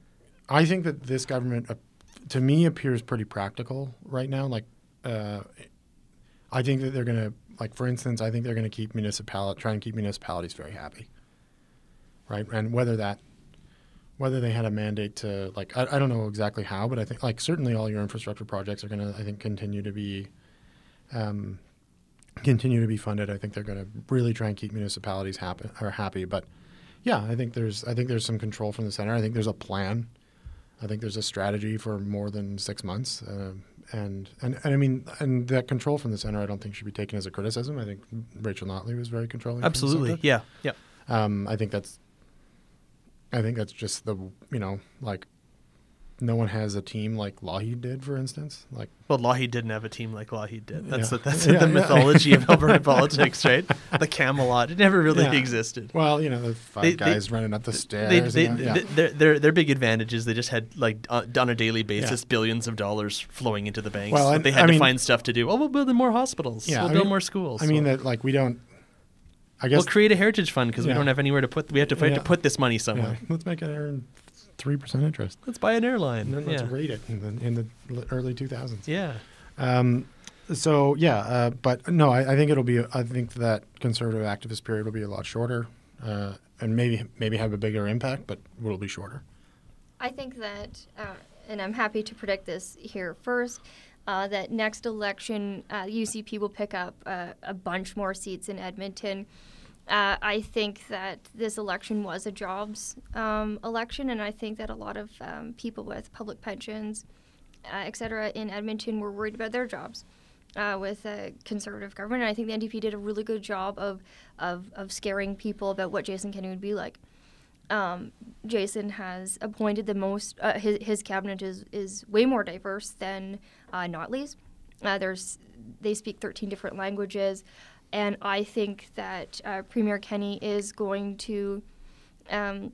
I think that this government, uh, to me, appears pretty practical right now. Like, uh, I think that they're going to, like, for instance, I think they're going to keep municipality, try and keep municipalities very happy, right? And whether that, whether they had a mandate to, like, I, I don't know exactly how, but I think, like, certainly all your infrastructure projects are going to, I think, continue to be, um, continue to be funded. I think they're going to really try and keep municipalities happy or happy, but. Yeah, I think there's I think there's some control from the center. I think there's a plan. I think there's a strategy for more than six months, uh, and, and and I mean, and that control from the center, I don't think should be taken as a criticism. I think Rachel Notley was very controlling. Absolutely, yeah, yeah. Um, I think that's. I think that's just the you know like, no one has a team like Lougheed did, for instance. Like Well, Lougheed didn't have a team like Lougheed did. That's Yeah. the, that's Yeah, the yeah. mythology of Alberta politics, right? The Camelot. It never really existed. well, you know, the five They- they- guys running up the stairs. they, you know, yeah. th- their, their their big advantage is they just had like uh, on a daily basis billions of dollars flowing into the banks. Well, and- they had I to mean- find stuff to do. Oh, we'll build more hospitals. Yeah, we'll I build mean- more schools. I mean We'll- that like we don't. I guess we'll create a heritage fund because we Yeah. don't have anywhere to put. We have to fight Yeah. to put this money yeah, somewhere. let's make it earn three percent interest. Let's buy an airline. And then let's yeah. rate it in the, in the l- early 2000s. yeah. Um, so yeah, uh, but no, I, I think it'll be. I think that conservative activist period will be a lot shorter, uh, and maybe maybe have a bigger impact, but will be shorter. I think that, uh, and I'm happy to predict this here first, uh, that next election, uh, UCP will pick up uh, a bunch more seats in Edmonton. Uh, I think that this election was a jobs um, election, and I think that a lot of um, people with public pensions, uh, et cetera, in Edmonton were worried about their jobs. Uh, with a conservative government, and I think the NDP did a really good job of, of, of scaring people about what Jason Kenney would be like um, Jason has appointed the most. Uh, his his cabinet is is way more diverse than uh, Notley's. Uh, there's they speak 13 different languages, and I think that uh, Premier Kenney is going to um,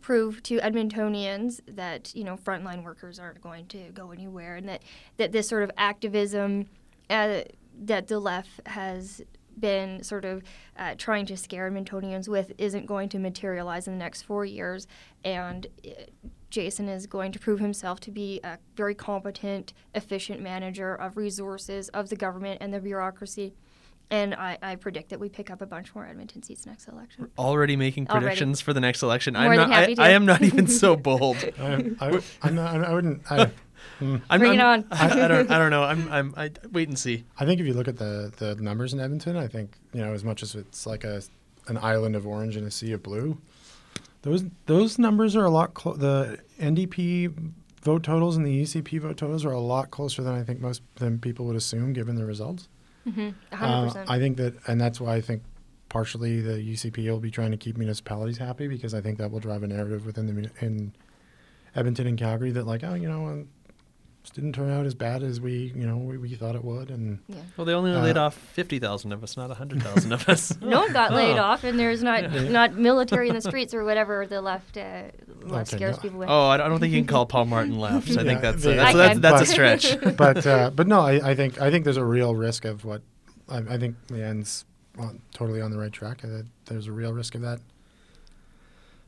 prove to Edmontonians that you know frontline workers aren't going to go anywhere, and that that this sort of activism uh, that the left has been sort of uh, trying to scare Edmontonians with isn't going to materialize in the next four years, and uh, Jason is going to prove himself to be a very competent, efficient manager of resources of the government and the bureaucracy. And I, I predict that we pick up a bunch more Edmonton seats next election. We're Already making Already. predictions for the next election. More I'm than not. I, to. I am not even so bold. I, I, I'm not, I wouldn't. I, mm. I'm, Bring it I'm- on. I, I don't. I don't know. I'm. I'm. I wait and see. I think if you look at the the numbers in Edmonton, I think you know as much as it's like a an island of orange and a sea of blue, those those numbers are a lot. Clo- the NDP vote totals and the UCP vote totals are a lot closer than I think most than people would assume given the results. Mm-hmm. Uh, 100%. I think that, and that's why I think partially the UCP will be trying to keep municipalities happy because I think that will drive a narrative within the in Edmonton and Calgary that like, oh, you know, this didn't turn out as bad as we, you know, we, we thought it would, and yeah. Well, they only Uh, laid off fifty thousand of us, not hundred thousand of us. No one got laid Oh. off, and there's not not military in the streets or whatever the left uh, left Okay, scares no. people with. Oh, I don't think you can call Paul Martin left. I think that's they- a, that's, I that's, can. that's a stretch. but uh, but no, I, I think I think there's a real risk of what I, I think Lianne's on, totally on the right track. Uh, there's a real risk of that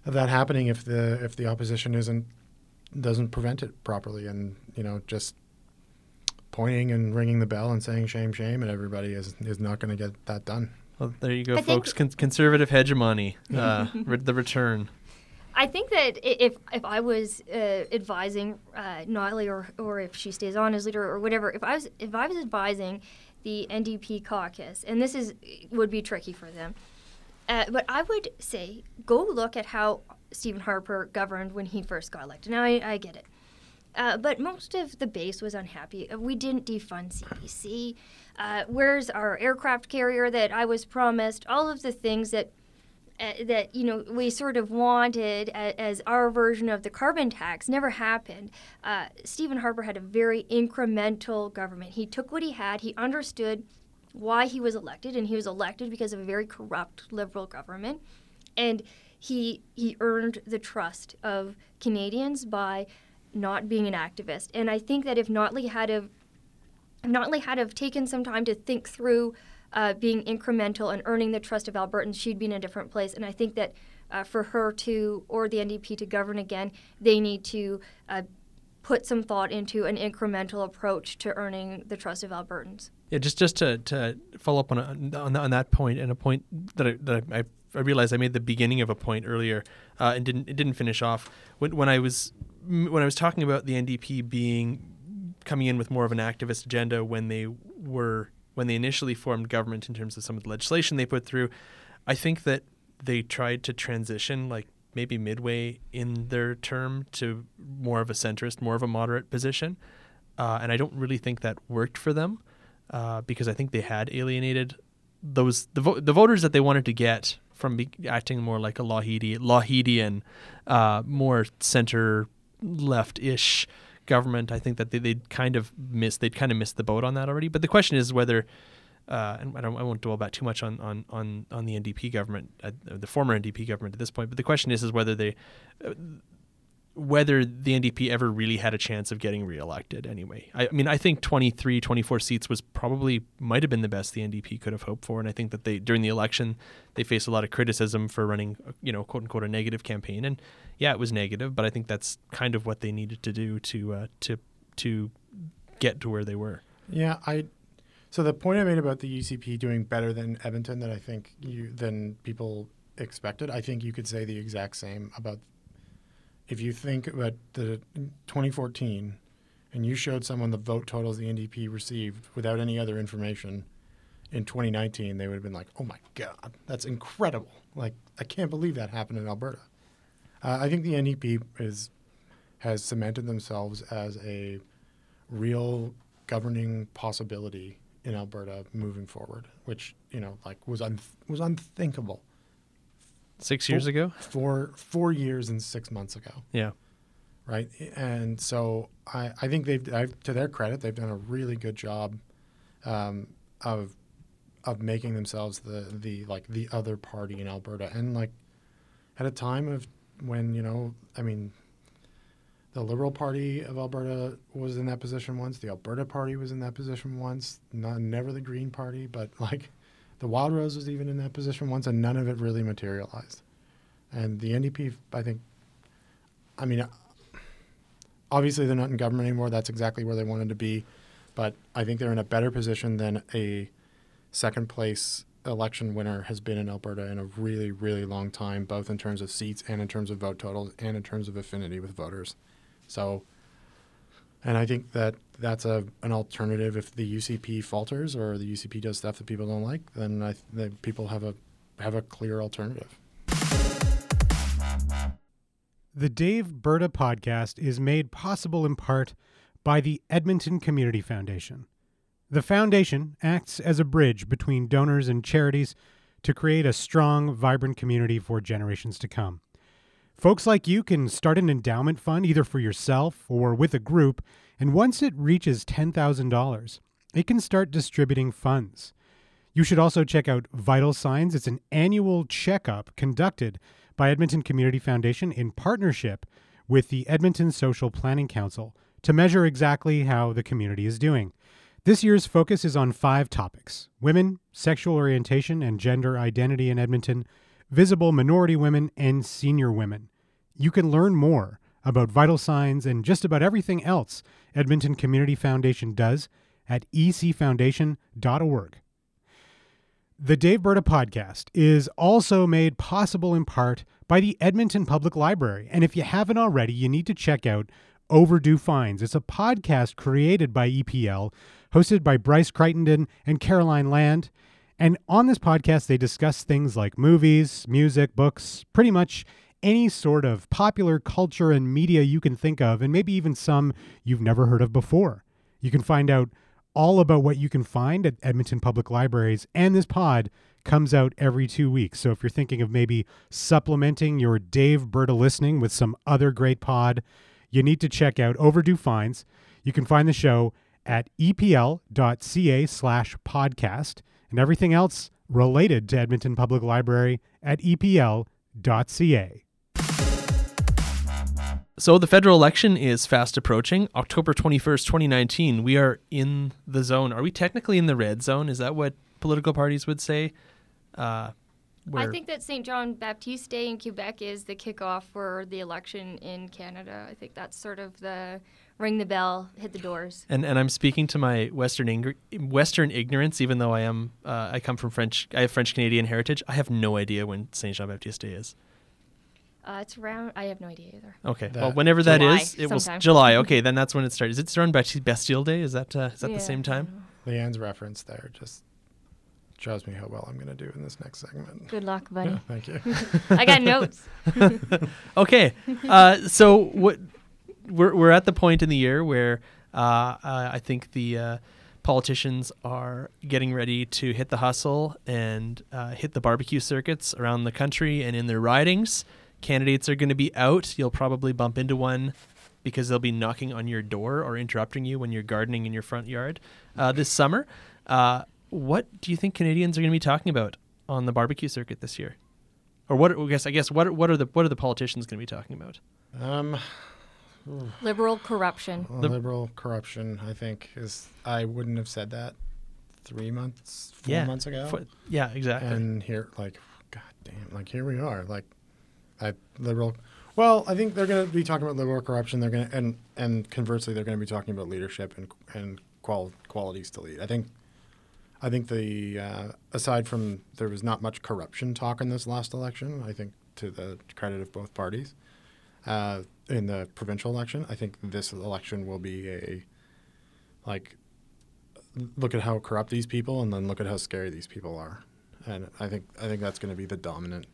of that happening if the if the opposition isn't doesn't prevent it properly, and you know just pointing and ringing the bell and saying shame shame, and everybody is is not going to get that done. Well, there you go, I folks. Con- conservative hegemony, uh, re- the return. I think that if if I was uh, advising uh, Notley or or if she stays on as leader or whatever, if I was if I was advising the NDP caucus, and this is would be tricky for them, uh, but I would say go look at how Stephen Harper governed when he first got elected. Now I, I get it. Uh, but most of the base was unhappy. Uh, We didn't defund CBC. Uh, where's our aircraft carrier that I was promised? All of the things that uh, that you know we sort of wanted a, as our version of the carbon tax never happened. Uh, Stephen Harper had a very incremental government. He took what he had. He understood why he was elected, and he was elected because of a very corrupt liberal government, and he he earned the trust of Canadians by not being an activist. And I think that if Notley had have have not only had have taken some time to think through uh, being incremental and earning the trust of Albertans, she'd be in a different place. And I think that uh, for her to, or the NDP to govern again, they need to uh, put some thought into an incremental approach to earning the trust of Albertans. Yeah, just just to, to follow up on, on on that point and a point that I, that I, I realized I made the beginning of a point earlier uh, and didn't it didn't finish off when when I was when I was talking about the NDP being coming in with more of an activist agenda when they were when they initially formed government in terms of some of the legislation they put through. I think that they tried to transition like maybe midway in their term to more of a centrist, more of a moderate position. Uh, and I don't really think that worked for them uh, because I think they had alienated those the, vo- the voters that they wanted to get from acting more like a Lougheedi, Lougheedian, uh, more center left ish government. I think that they, would kind of missed they'd kind of missed the boat on that already. But the question is whether uh, and I, I, won't dwell back too much on on on, on the NDP government, uh, the former NDP government at this point. But the question is, is whether they, uh, whether the NDP ever really had a chance of getting reelected. Anyway, I, I, mean, I think 23, 24 seats was probably might have been the best the NDP could have hoped for, and I think that they during the election they faced a lot of criticism for running, you know, quote unquote, a negative campaign, and yeah, it was negative, but I think that's kind of what they needed to do to uh, to to get to where they were. Yeah, I so the point I made about the UCP doing better than Edmonton that I think you than people expected, I think you could say the exact same about if you think about the 2014 and you showed someone the vote totals the NDP received without any other information in 2019, they would have been like, "Oh my god, that's incredible! Like I can't believe that happened in Alberta." Uh, I think the NDP is has cemented themselves as a real governing possibility in Alberta moving forward, which you know like was un- was unthinkable. Six years four, ago. Four four years and six months ago. Yeah. Right, and so I, I think they've I've, to their credit they've done a really good job um, of of making themselves the the like the other party in Alberta, and like at a time of when you know I mean the Liberal Party of Alberta was in that position once. The Alberta Party was in that position once. Not, never the Green Party, but like the Wild Rose was even in that position once, and none of it really materialized. And the NDP, I think, I mean, obviously they're not in government anymore. That's exactly where they wanted to be. But I think they're in a better position than a second place election winner has been in Alberta in a really, really long time, both in terms of seats and in terms of vote totals and in terms of affinity with voters. So, and I think that that's a an alternative if the UCP falters or the UCP does stuff that people don't like, then I th- people have a have a clear alternative. The Daveberta podcast is made possible in part by the Edmonton Community Foundation. The foundation acts as a bridge between donors and charities to create a strong, vibrant community for generations to come. Folks like you can start an endowment fund either for yourself or with a group, and once it reaches $10,000, it can start distributing funds. You should also check out Vital Signs. It's an annual checkup conducted by Edmonton Community Foundation in partnership with the Edmonton Social Planning Council to measure exactly how the community is doing. This year's focus is on five topics women, sexual orientation and gender identity in Edmonton, visible minority women, and senior women. You can learn more about vital signs and just about everything else Edmonton Community Foundation does at ecfoundation.org. The Daveberta podcast is also made possible in part by the Edmonton Public Library. And if you haven't already, you need to check out Overdue Finds. It's a podcast created by EPL, hosted by Bryce Crichtenden and Caroline Land. And on this podcast, they discuss things like movies, music, books, pretty much any sort of popular culture and media you can think of, and maybe even some you've never heard of before. You can find out all about what you can find at Edmonton Public Libraries, and this pod comes out every two weeks. So if you're thinking of maybe supplementing your Daveberta listening with some other great pod, you need to check out Overdue Finds. You can find the show at epl.ca slash podcast and everything else related to Edmonton Public Library at epl.ca. so the federal election is fast approaching. October 21st, 2019. We are in the zone. Are we technically in the red zone? Is that what political parties would say? Uh, I think that St. John Baptiste Day in Quebec is the kickoff for the election in Canada. I think that's sort of the ring the bell, hit the doors. And and I'm speaking to my Western ing- Western ignorance, even though I am uh, I come from French. I have French Canadian heritage. I have no idea when Saint John Baptiste Day is. Uh, it's around. I have no idea either. Okay, That- well, whenever that July is, it was sometime. July. Okay, then that's when it starts. Is it around Basti- Bastille Day? Is that uh, is that Yeah. the same time? Lianne's reference there just shows me how well I'm going to do in this next segment. Good luck, buddy. Yeah, thank you. I got notes. Okay, uh, so what we're we're at the point in the year where uh, uh, I think the uh, politicians are getting ready to hit the hustle and uh, hit the barbecue circuits around the country and in their ridings. Candidates are going to be out. You'll probably bump into one because they'll be knocking on your door or interrupting you when you're gardening in your front yard uh, this summer. Uh, what do you think Canadians are going to be talking about on the barbecue circuit this year? Or what? I guess I guess what what are the what are the politicians going to be talking about? Um, Liberal corruption. well, The- liberal corruption, I think, is. I wouldn't have said that three months, four Yeah, months ago. Fo- yeah, exactly. and here, like, god damn, like here we are, like, I liberal. Well, I think they're going to be talking about liberal corruption. They're going to, and and conversely, they're going to be talking about leadership and and qual- qualities to lead. I think, I think the uh, aside from there was not much corruption talk in this last election. I think to the credit of both parties, uh, in the provincial election, I think this election will be a like look at how corrupt these people and then look at how scary these people are and i think i think that's going to be the dominant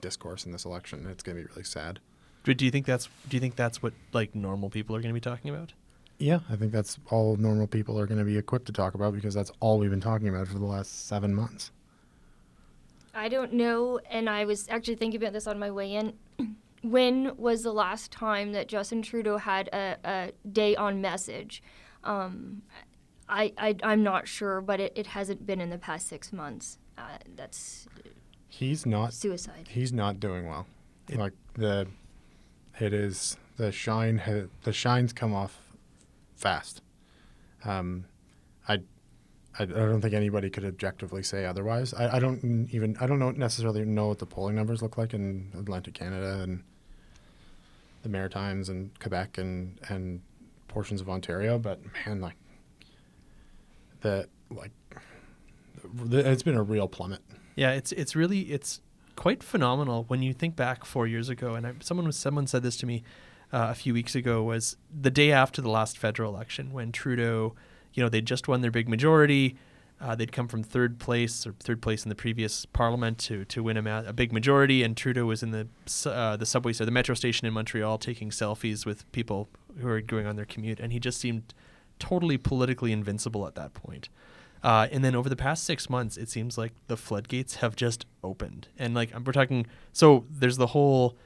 discourse in this election it's going to be really sad Do do you think that's do you think that's what like normal people are going to be talking about? yeah i think that's all normal people are going to be equipped to talk about because that's all we've been talking about for the last seven months I don't know, and I was actually thinking about this on my way in. when was the last time that Justin Trudeau had a, a day on message? Um, I, I I'm not sure, but it, it hasn't been in the past six months. Uh, that's he's not suicide. he's not doing well It- like the it is the shine ha- the shines come off fast um i I, I don't think anybody could objectively say otherwise. I, I don't even I don't know necessarily know what the polling numbers look like in Atlantic Canada and the Maritimes and Quebec and and portions of Ontario, but man, like the like the, it's been a real plummet. Yeah, it's it's really it's quite phenomenal when you think back four years ago. And I, someone was someone said this to me uh, a few weeks ago was the day after the last federal election when Trudeau, you know, they'd just won their big majority. Uh, they'd come from third place or third place in the previous parliament to to win a, ma- a big majority, and Trudeau was in the uh, the subway, so the metro station in Montreal, taking selfies with people who are going on their commute, and he just seemed totally politically invincible at that point. Uh, and then over the past six months, it seems like the floodgates have just opened. And like we're talking, so there's the whole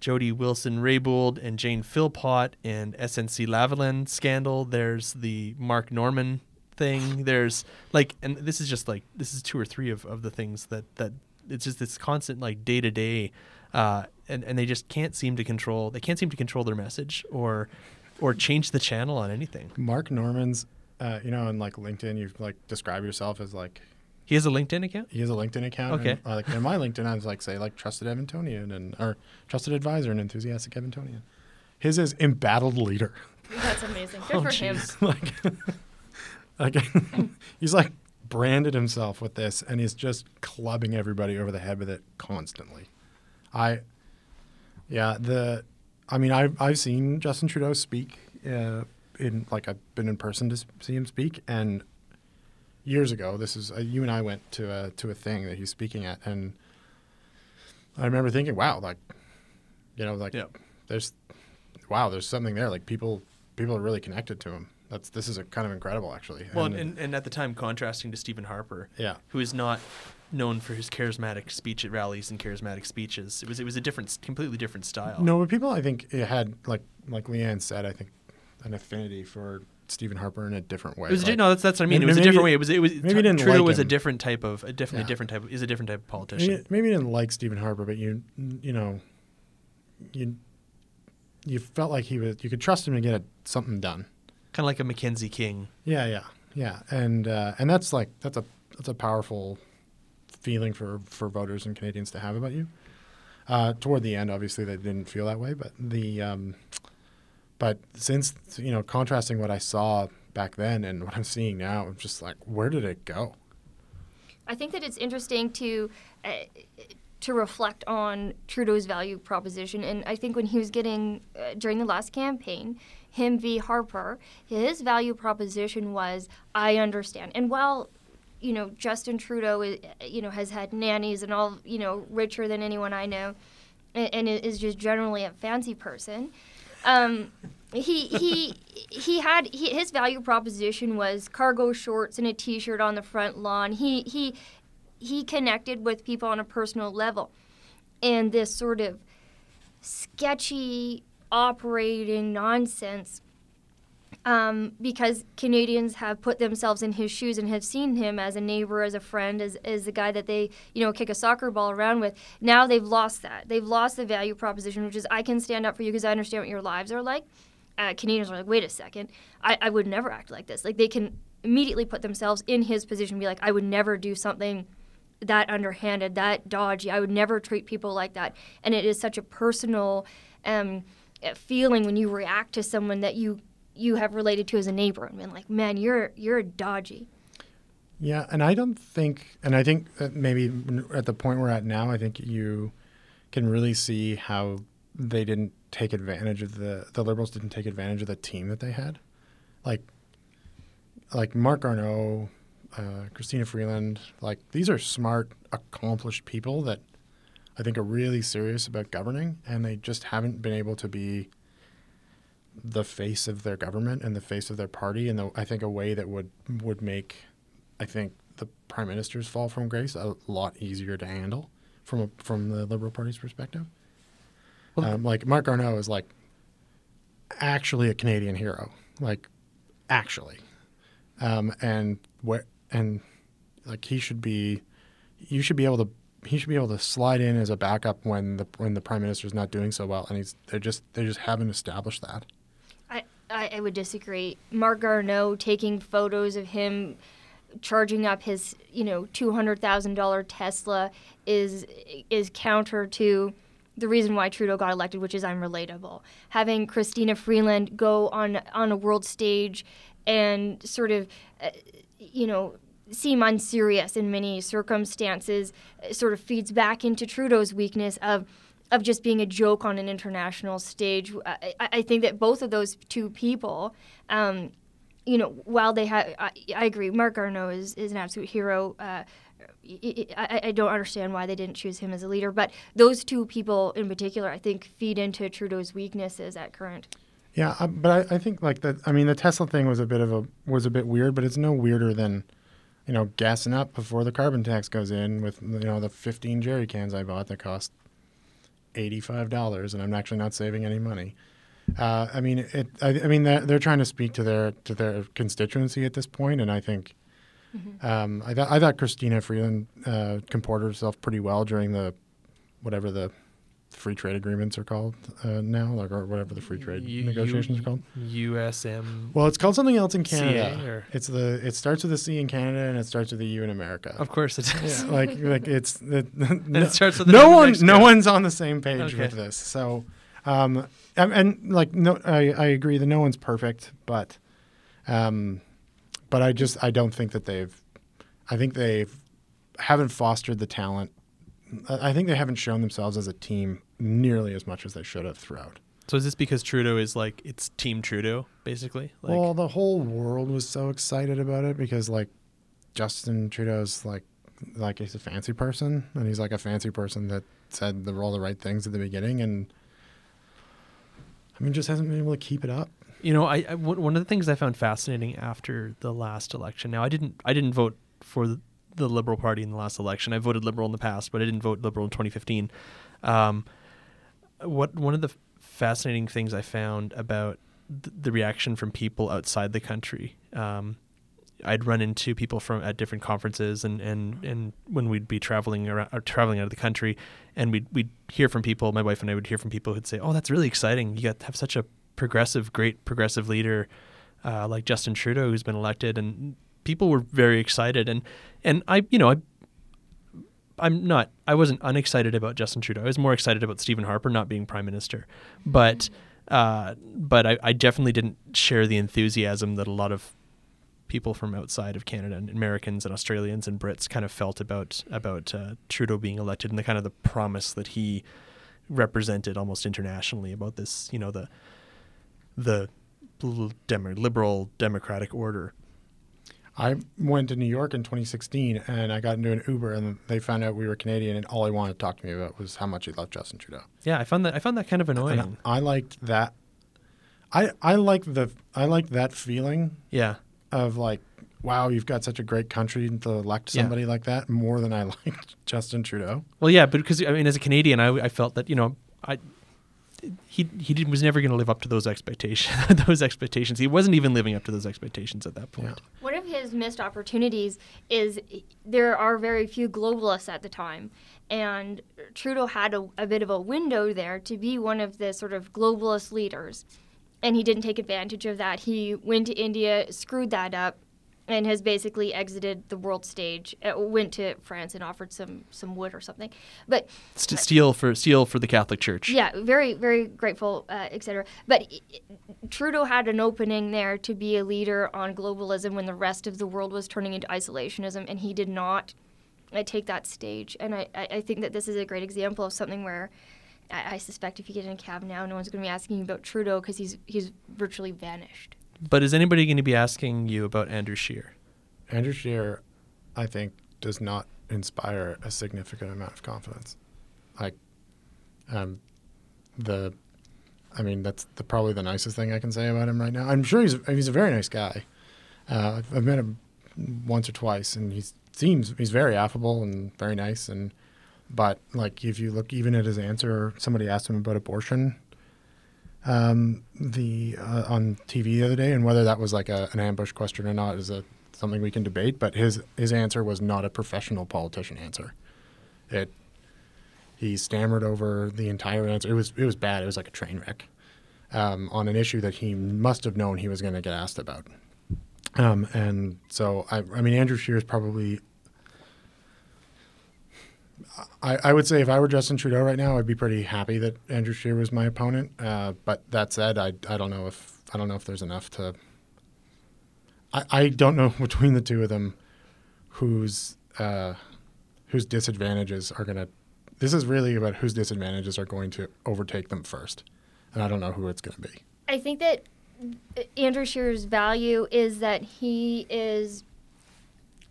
Jody Wilson Raybould and Jane Philpott and SNC Lavalin scandal. There's the Mark Norman thing. There's like, and this is just like this is two or three of, of the things that that it's just this constant like day to day, and and they just can't seem to control. They can't seem to control their message or or change the channel on anything. Mark Norman's, uh, you know, in like LinkedIn, you like describe yourself as like He has a LinkedIn account. he has a LinkedIn account. Okay. And, uh, like in my LinkedIn, I was like say like trusted Edmontonian and or trusted advisor and enthusiastic Edmontonian. His is embattled leader. That's amazing. Good Oh, for him. jeez. like, like he's like branded himself with this, and he's just clubbing everybody over the head with it constantly. I, yeah, the, I mean, I've I've seen Justin Trudeau speak uh, in like I've been in person to see him speak, and years ago, this is uh, you and I went to a to a thing that he's speaking at, and I remember thinking, wow, like, you know, like Yep. there's, wow, there's something there. Like people people are really connected to him. That's this is a kind of incredible actually. Well, and, and at the time, contrasting to Stephen Harper, yeah, who is not known for his charismatic speech at rallies and charismatic speeches. It was it was a different, completely different style. no, but people I think it had like like Leanne said, I think an affinity for Stephen Harper in a different way. It was a, Like, no, that's that's what I mean. It was a different way. It was it was maybe didn't Trudeau like was a different type of a definitely Yeah. different type is a different type of politician. maybe, maybe you didn't like Stephen Harper, but you you know you you felt like he was you could trust him to get something done. Kind of like a Mackenzie King. Yeah, yeah, yeah, and uh, and that's like that's a that's a powerful feeling for for voters and Canadians to have about you. Uh, toward the end, obviously, they didn't feel that way, but the um, but since you know contrasting what I saw back then and what I'm seeing now, I'm just like, where did it go? I think that it's interesting to uh, to reflect on Trudeau's value proposition, and I think when he was getting uh, during the last campaign, him v Harper, his value proposition was, "I understand," and while you know Justin Trudeau, is, you know, has had nannies and all, you know, richer than anyone I know, and, and is just generally a fancy person. Um, he he he had he, his value proposition was cargo shorts and a t-shirt on the front lawn. He he he connected with people on a personal level, and this sort of sketchy operating nonsense. Um, because Canadians have put themselves in his shoes and have seen him as a neighbor, as a friend, as, as the guy that they, you know, kick a soccer ball around with. Now they've lost that. They've lost the value proposition, which is I can stand up for you because I understand what your lives are like uh, Canadians are like, wait a second, I, I would never act like this. Like they can immediately put themselves in his position, be like, I would never do something that underhanded, that dodgy. I would never treat people like that. And it is such a personal um, feeling when you react to someone that you you have related to as a neighbor and been like, man, you're you're dodgy. Yeah, and I don't think, and I think that maybe at the point we're at now, I think you can really see how they didn't take advantage of the the liberals didn't take advantage of the team that they had, like like Marc Garneau, uh, Chrystia Freeland. Like these are smart, accomplished people that I think are really serious about governing, and they just haven't been able to be the face of their government and the face of their party in the, I think a way that would would make I think the prime minister's fall from grace a lot easier to handle from a, from the Liberal Party's perspective. Well, um, like Marc Garneau is like actually a Canadian hero, like actually, um, and where and like he should be, you should be able to he should be able to slide in as a backup when the when the prime minister is not doing so well, and he's they just they just haven't established that. I I, would disagree. Marc Garneau taking photos of him charging up his you know two hundred thousand dollar Tesla is is counter to the reason why Trudeau got elected, which is I'm relatable. Having Christina Freeland go on on a world stage and sort of, uh, you know, seem unserious in many circumstances, uh, sort of feeds back into Trudeau's weakness of of just being a joke on an international stage. I, I think that both of those two people. Um, you know, while they have, I, I, agree. Marc Garneau is, is an absolute hero. Uh, I, I, don't understand why they didn't choose him as a leader. But those two people in particular, I think, feed into Trudeau's weaknesses at current. Yeah, uh, but I, I, think like that. I mean, the Tesla thing was a bit of a was a bit weird, but it's no weirder than, you know, gassing up before the carbon tax goes in with you know the 15 jerry cans I bought that cost eighty five dollars, and I'm actually not saving any money. Uh, I mean, it. I, I mean, they're, they're trying to speak to their to their constituency at this point, and I think Mm-hmm. Um, I, th- I thought Chrystia Freeland uh, comported herself pretty well during the whatever the free trade agreements are called uh, now, like or whatever the free trade U- negotiations U- are called. USM. Well, it's called something else in Canada. It's the it starts with a C in Canada and it starts with a U in America. Of course it does. Yeah, like like it's the, no, it starts with no one no one's on the same page okay. with this. So, um, and, and like no, I I agree that no one's perfect, but um, but I just I don't think that they've. I think they've haven't fostered the talent. I think they haven't shown themselves as a team nearly as much as they should have throughout. So is this because Trudeau is like it's Team Trudeau basically? Like, well, the whole world was so excited about it because like Justin Trudeau's like like he's a fancy person and he's like a fancy person that said the, all the right things at the beginning and I mean just hasn't been able to keep it up. You know, I, I one of the things I found fascinating after the last election. Now, I didn't I didn't vote for the, the Liberal Party in the last election. I voted Liberal in the past, but I didn't vote Liberal in 2015. Um, what one of the fascinating things I found about th- the reaction from people outside the country um, I'd run into people from at different conferences and, and, and when we'd be traveling around or traveling out of the country and we'd we'd hear from people, my wife and I would hear from people who'd say, Oh, that's really exciting. You got to have such a progressive, great progressive leader uh, like Justin Trudeau who's been elected and people were very excited and and I you know I I'm not I wasn't unexcited about Justin Trudeau. I was more excited about Stephen Harper not being prime minister. But uh, but I, I definitely didn't share the enthusiasm that a lot of people from outside of Canada and Americans and Australians and Brits kind of felt about about uh, Trudeau being elected and the kind of the promise that he represented almost internationally about this, you know, the the liberal democratic order. I went to New York in 2016 and I got into an Uber and they found out we were Canadian and all he wanted to talk to me about was how much he loved Justin Trudeau. Yeah, I found that I found that kind of annoying. And I liked that. I I like the I like that feeling. Yeah. Of like, wow, you've got such a great country to elect somebody yeah. like that more than I liked Justin Trudeau. Well, yeah, but because I mean, as a Canadian, I I felt that you know I he he was never going to live up to those expectations. those expectations. He wasn't even living up to those expectations at that point. Yeah. One of his missed opportunities is there are very few globalists at the time, and Trudeau had a, a bit of a window there to be one of the sort of globalist leaders, and he didn't take advantage of that. He went to India, screwed that up, and has basically exited the world stage. Uh, went to France and offered some some wood or something, but St- steel for steel for the Catholic Church. Yeah, very very grateful, uh, etc. But Trudeau had an opening there to be a leader on globalism when the rest of the world was turning into isolationism, and he did not uh, take that stage. And I, I think that this is a great example of something where. I, I suspect if you get in a cab now, no one's going to be asking you about Trudeau because he's he's virtually vanished. But is anybody going to be asking you about Andrew Scheer? Andrew Scheer, I think, does not inspire a significant amount of confidence. Like, um, the, I mean, that's the, probably the nicest thing I can say about him right now. I'm sure he's he's a very nice guy. Uh, I've, I've met him once or twice, and he seems he's very affable and very nice. And but like if you look even at his answer, somebody asked him about abortion, um, the uh, on TV the other day, and whether that was like a, an ambush question or not is a something we can debate. But his his answer was not a professional politician answer. It he stammered over the entire answer. It was it was bad. It was like a train wreck um, on an issue that he must have known he was going to get asked about. Um, and so I, I mean Andrew Scheer is probably I, I would say if I were Justin Trudeau right now, I'd be pretty happy that Andrew Scheer was my opponent. Uh, but that said, I, I don't know if I don't know if there's enough to. I, I don't know between the two of them, whose uh, whose disadvantages are to. This is really about whose disadvantages are going to overtake them first, and I don't know who it's to be. I think that Andrew Scheer's value is that he is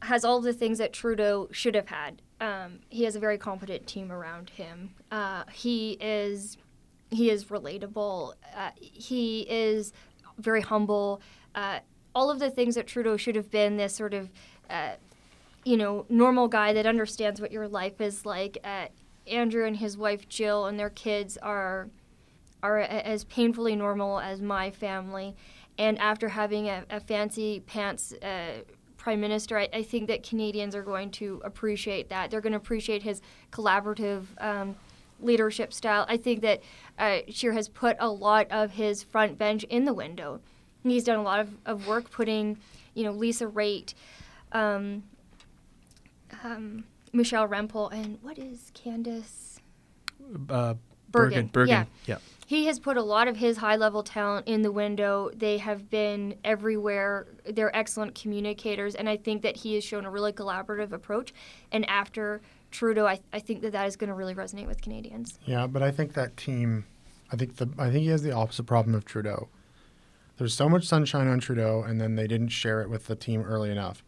has all the things that Trudeau should have had um, he has a very competent team around him. Uh, he is he is relatable. Uh, he is very humble. Uh, all of the things that Trudeau should have been this sort of uh, you know normal guy that understands what your life is like. Uh, Andrew and his wife Jill and their kids are are as painfully normal as my family. And after having a, a fancy pants uh, prime minister, I, I, think that Canadians are going to appreciate that. They're going to appreciate his collaborative um, leadership style. I think that uh, Scheer has put a lot of his front bench in the window. He's done a lot of, of work putting, you know, Lisa Raitt, um, um, Michelle Rempel, and what is Candace? Uh, Bergen. Bergen. Bergen. Yeah. yeah he has put a lot of his high level talent in the window. They have been everywhere. They're excellent communicators, and I think that he has shown a really collaborative approach. And after Trudeau, I, I think that that is going to really resonate with Canadians. Yeah, but I think that team, I think the I think he has the opposite problem of Trudeau. There's so much sunshine on Trudeau, and then they didn't share it with the team early enough.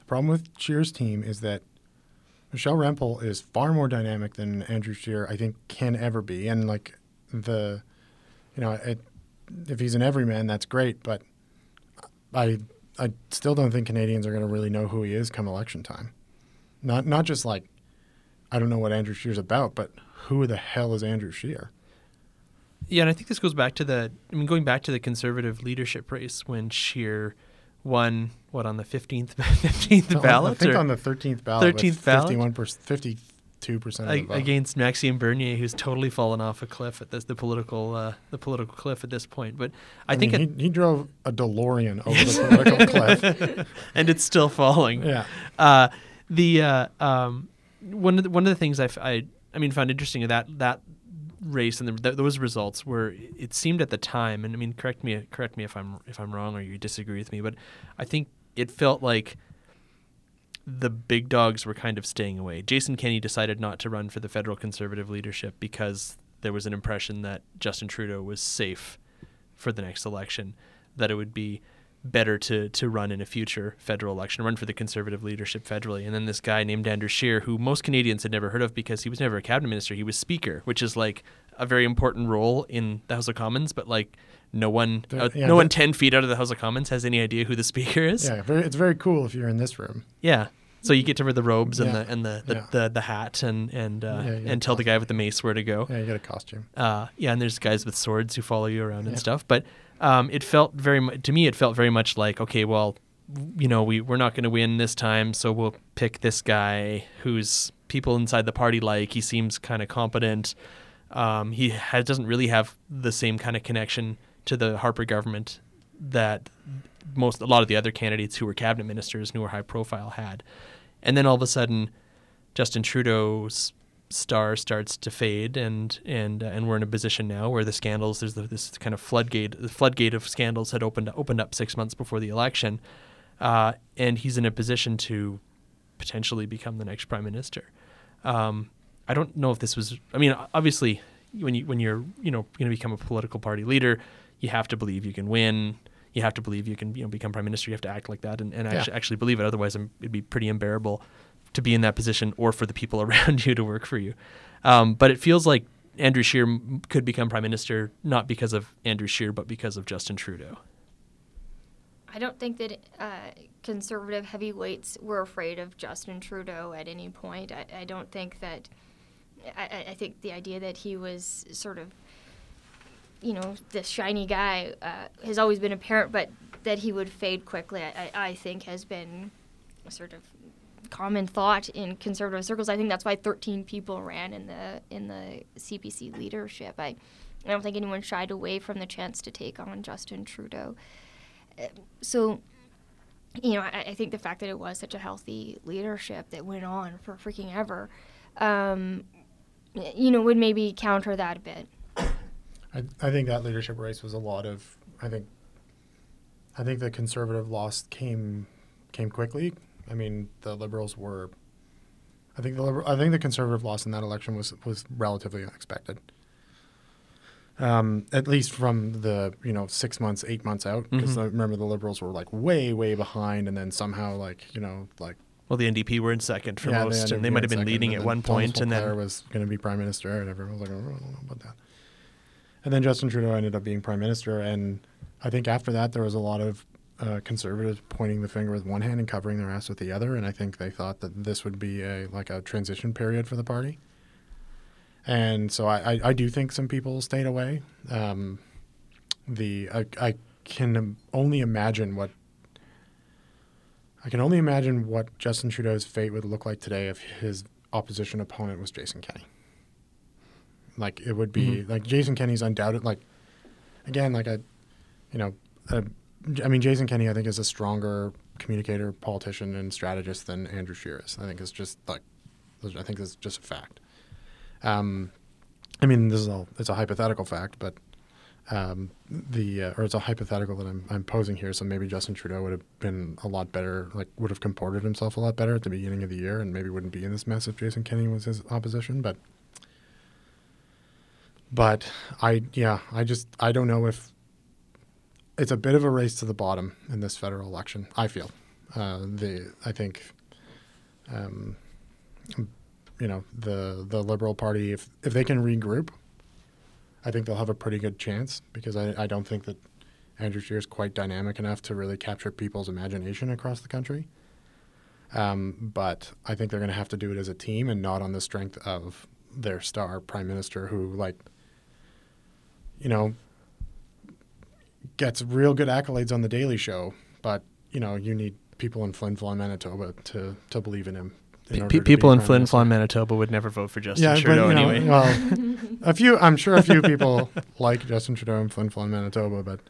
The problem with Scheer's team is that Michelle Rempel is far more dynamic than Andrew Scheer, I think, can ever be, and like the, you know, it, if he's an everyman, that's great. But I I still don't think Canadians are going to really know who he is come election time. Not not just like I don't know what Andrew Scheer's about, but who the hell is Andrew Scheer? Yeah, and I think this goes back to the I mean going back to the conservative leadership race when Scheer won what on the fifteenth fifteenth No, ballot I think or on the 13th ballot. 13th ballot? 51 52 percent of the a- vote. against Maxime Bernier, who's totally fallen off a cliff at this the political uh, the political cliff at this point. But I, think mean, it, he, he drove a DeLorean over the political cliff. and it's still falling. Yeah. Uh, the uh, um, one of the, one of the things I, f- I I mean found interesting in that that race and the, th- those results were it seemed at the time and I mean correct me correct me if I'm if I'm wrong or you disagree with me but I think it felt like the big dogs were kind of staying away. Jason Kenney decided not to run for the federal conservative leadership because there was an impression that Justin Trudeau was safe for the next election, that it would be better to to run in a future federal election, run for the conservative leadership federally. And then this guy named Andrew Scheer, who most Canadians had never heard of because he was never a cabinet minister, he was speaker, which is like a very important role in the House of Commons, but like no one, uh, yeah, no one ten feet out of the House of Commons has any idea who the speaker is. Yeah. Very, it's very cool if you're in this room. Yeah. So you get to wear the robes and Yeah. the and the the, Yeah. the, the hat and and uh, and tell the guy with the mace where to go. Yeah, you get a costume. Uh, yeah, and there's guys with swords who follow you around and stuff. But um, it felt very mu- to me. It felt very much like okay, well, you know, we we're not going to win this time, so we'll pick this guy who's people inside the party like. He seems kind of competent. Um, he has, doesn't really have the same kind of connection to the Harper government that most a lot of the other candidates who were cabinet ministers who were high profile had. And then all of a sudden, Justin Trudeau's star starts to fade, and and uh, and we're in a position now where the scandals there's the, this kind of floodgate the floodgate of scandals had opened opened up six months before the election, uh, and he's in a position to potentially become the next prime minister. Um, I don't know if this was. I mean, obviously, when you when you're you know going to become a political party leader, you have to believe you can win. You have to believe you can you know become prime minister. You have to act like that and, and Yeah. actually, actually believe it. Otherwise, um, it'd be pretty unbearable to be in that position or for the people around you to work for you. Um, but it feels like Andrew Scheer could become prime minister not because of Andrew Scheer, but because of Justin Trudeau. I don't think that uh, conservative heavyweights were afraid of Justin Trudeau at any point. I, I don't think that. I, I- I think the idea that he was sort of, you know, this shiny guy uh, has always been apparent, but that he would fade quickly, I, I think, has been a sort of common thought in conservative circles. I think that's why 13 people ran in the in the CPC leadership. I, I don't think anyone shied away from the chance to take on Justin Trudeau so you know I, I think the fact that it was such a healthy leadership that went on for freaking ever um, you know would maybe counter that a bit I, I think that leadership race was a lot of. I think. I think the conservative loss came came quickly. I mean, the liberals were. I think the liberal, I think the conservative loss in that election was was relatively unexpected. Um, at least from the you know six months, eight months out, because Mhm. I remember the liberals were like way, way behind, and then somehow like you know like Well, the NDP were in second for yeah, most, ended and they might have been leading at one point, and then was going to be prime minister, and everyone was like, oh, I don't know about that. And then Justin Trudeau ended up being prime minister, and I think after that there was a lot of uh, conservatives pointing the finger with one hand and covering their ass with the other, and I think they thought that this would be a like a transition period for the party. And so I, I, I do think some people stayed away. Um, the I, I can only imagine what I can only imagine what Justin Trudeau's fate would look like today if his opposition opponent was Jason Kenney. Like it would be Mhm. like Jason Kenney's undoubted like again like a you know a, I mean Jason Kenney I think is a stronger communicator, politician, and strategist than Andrew Scheer is. I think it's just like I think it's just a fact. Um, I mean this is all it's a hypothetical fact, but um, the uh, or it's a hypothetical that I'm, I'm posing here. So maybe Justin Trudeau would have been a lot better, like would have comported himself a lot better at the beginning of the year, and maybe wouldn't be in this mess if Jason Kenney was his opposition. But but I yeah I just I don't know if it's a bit of a race to the bottom in this federal election. I feel uh, the I think. Um, you know the the Liberal Party if if they can regroup I think they'll have a pretty good chance because I, I don't think that Andrew Scheer is quite dynamic enough to really capture people's imagination across the country. Um, but I think they're going to have to do it as a team and not on the strength of their star prime minister, who like, you know, gets real good accolades on the Daily Show, but you know, you need people in Flin Flon, Manitoba to to believe in him. in Pe- order to be people in Flin Flon, Manitoba would never vote for Justin Yeah, Trudeau but, you know, anyway. well, a few. I'm sure a few people like Justin Trudeau in Flin Flon, Manitoba, but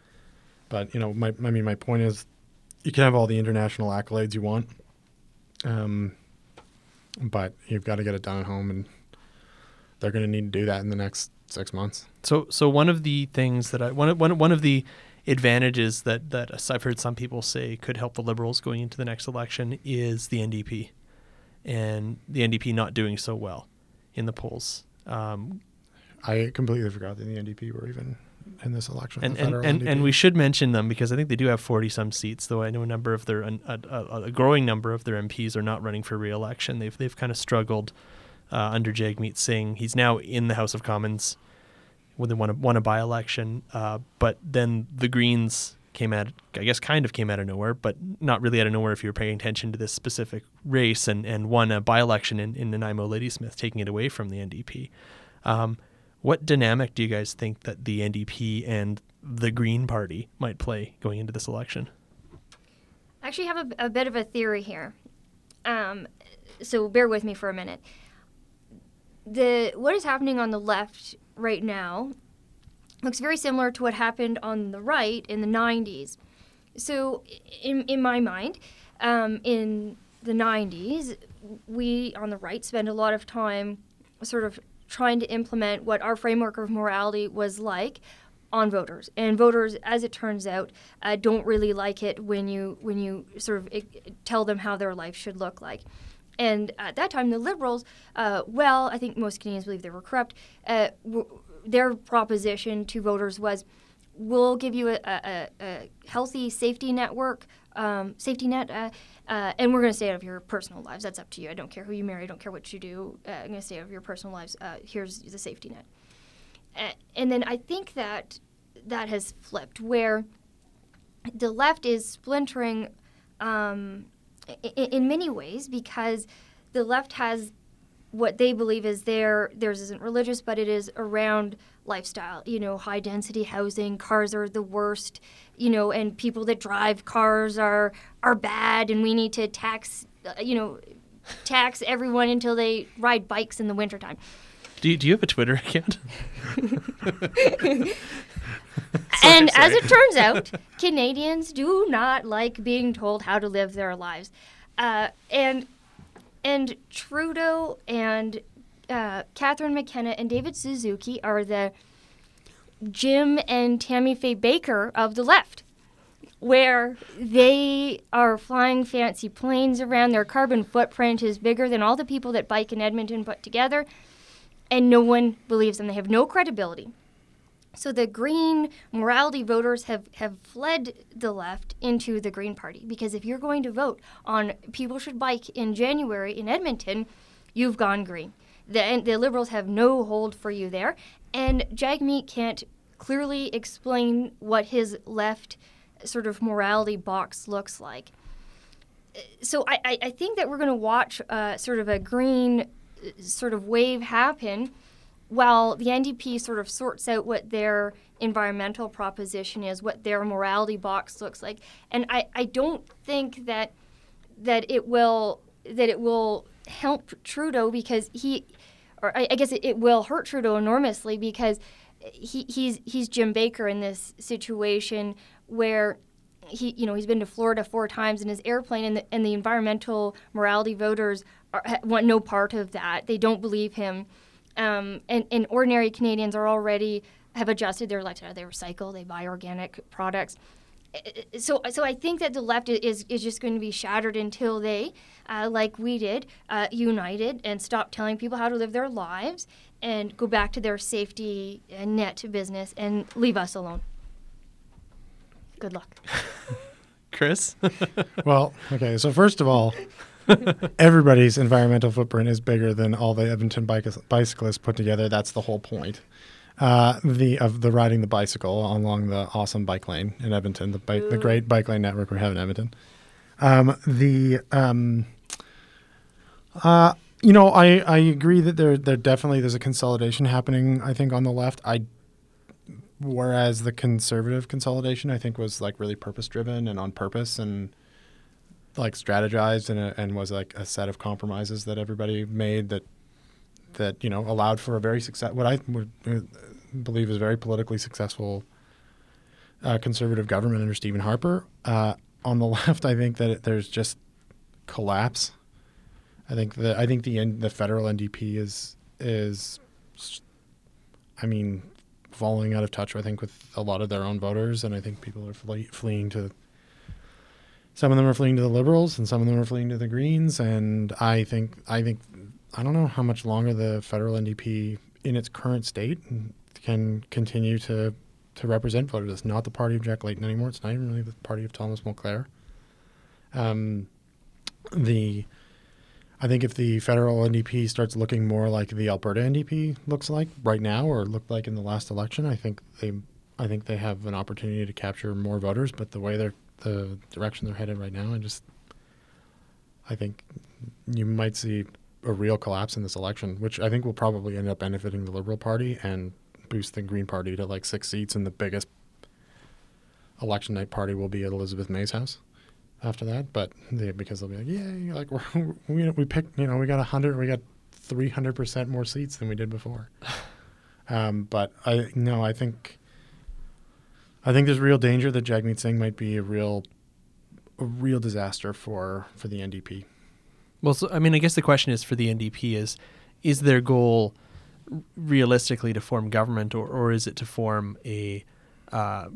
but you know, my I mean, my point is, you can have all the international accolades you want, um, but you've got to get it done at home, and they're going to need to do that in the next six months. So, so one of the things that I one of- one one of the advantages that that I've heard some people say could help the Liberals going into the next election is the NDP, and the NDP not doing so well in the polls. Um, I completely forgot that the NDP were even in this election. and and, and, and we should mention them because I think they do have forty some seats. Though I know a number of their a, a, a growing number of their MPs are not running for re-election. They've they've kind of struggled uh, under Jagmeet Singh. He's now in the House of Commons when they won a, won a by-election, uh, but then the Greens came out. I guess kind of came out of nowhere, but not really out of nowhere if you were paying attention to this specific race and, and won a by-election in, in Nanaimo Ladysmith, taking it away from the NDP. Um, what dynamic do you guys think that the NDP and the Green Party might play going into this election? I actually have a, a bit of a theory here. Um, so bear with me for a minute. The what is happening on the left right now looks very similar to what happened on the right in the 90s. So in in my mind, um, in the 90s, we on the right spent a lot of time sort of trying to implement what our framework of morality was like on voters and voters as it turns out uh, don't really like it when you when you sort of eh, tell them how their life should look like and at that time the liberals uh, well i think most canadians believe they were corrupt uh, w- their proposition to voters was we'll give you a, a, a healthy safety network um, safety net uh, uh, and we're going to stay out of your personal lives. That's up to you. I don't care who you marry. I don't care what you do. Uh, i'm going to stay out of your personal lives. Uh, here's the safety net. And then I think that that has flipped, where the left is splintering um, in, in many ways because the left has what they believe is their theirs isn't religious, but it is around lifestyle. You know, high density housing, cars are the worst. You know, and people that drive cars are are bad, and we need to tax. Uh, you know. Tax everyone until they ride bikes in the wintertime. Do you, do you have a Twitter account? and as it turns out, Canadians do not like being told how to live their lives. Uh, and and Trudeau and uh, Catherine McKenna and David Suzuki are the Jim and Tammy Faye Bakker of the left, where they are flying fancy planes around. Their carbon footprint is bigger than all the people that bike in Edmonton put together, and no one believes them. They have no credibility. So the Green morality voters have, have fled the left into the Green Party because if you're going to vote on people should bike in January in Edmonton, you've gone green. The, the Liberals have no hold for you there. And Jagmeet can't clearly explain what his left sort of morality box looks like. So I, I, think that we're going to watch uh, sort of a green uh, sort of wave happen while the NDP sort of sorts out what their environmental proposition is, what their morality box looks like, and I, I don't think that that it will that it will help Trudeau because he, or I, I guess it, it will hurt Trudeau enormously because he, he's he's Jim Bakker in this situation where he you know he's been to Florida four times in his airplane and the, and the environmental morality voters are, want no part of that. They don't believe him um, and, and ordinary Canadians are already have adjusted their lifestyle. They recycle, they buy organic products. I- I- So, so I think that the left is, is just going to be shattered until they, uh, like we did, uh, united and stop telling people how to live their lives and go back to their safety uh, net business and leave us alone. Good luck. Chris? Well, okay. So first of all, everybody's environmental footprint is bigger than all the Edmonton bike- bicyclists put together. That's the whole point. Uh, the of the riding the bicycle along the awesome bike lane in Edmonton, the bike, the great bike lane network we have in Edmonton. Um, the um, uh, you know, I, I agree that there there definitely there's a consolidation happening. I think on the left, I whereas the conservative consolidation I think was like really purpose driven and on purpose and like strategized and a, and was like a set of compromises that everybody made that that you know allowed for a very success what I would uh, believe is very politically successful uh, conservative government under Stephen Harper. Uh, on the left, I think that it, there's just collapse. I think the I think the the federal NDP is is, I mean, falling out of touch. I think with a lot of their own voters, and I think people are fle- fleeing to. Some of them are fleeing to the Liberals, and some of them are fleeing to the Greens. And I think I think I don't know how much longer the federal NDP, in its current state, can continue to to represent voters. It's not the party of Jack Layton anymore. It's not even really the party of Thomas Mulcair. Um, the I think if the federal NDP starts looking more like the Alberta NDP looks like right now, or looked like in the last election, I think they, I think they have an opportunity to capture more voters. But the way they're, the direction they're headed right now, I just, I think you might see a real collapse in this election, which I think will probably end up benefiting the Liberal Party and boost the Green Party to like six seats, and the biggest election night party will be at Elizabeth May's house after that. But they, because they'll be like, yay, like we're, we we picked, you know, we got a hundred, we got three hundred percent more seats than we did before. um, but I no, I think I think there's real danger that Jagmeet Singh might be a real a real disaster for for the NDP. Well, so, I mean, I guess the question is for the NDP is is their goal realistically to form government, or, or is it to form a, uh,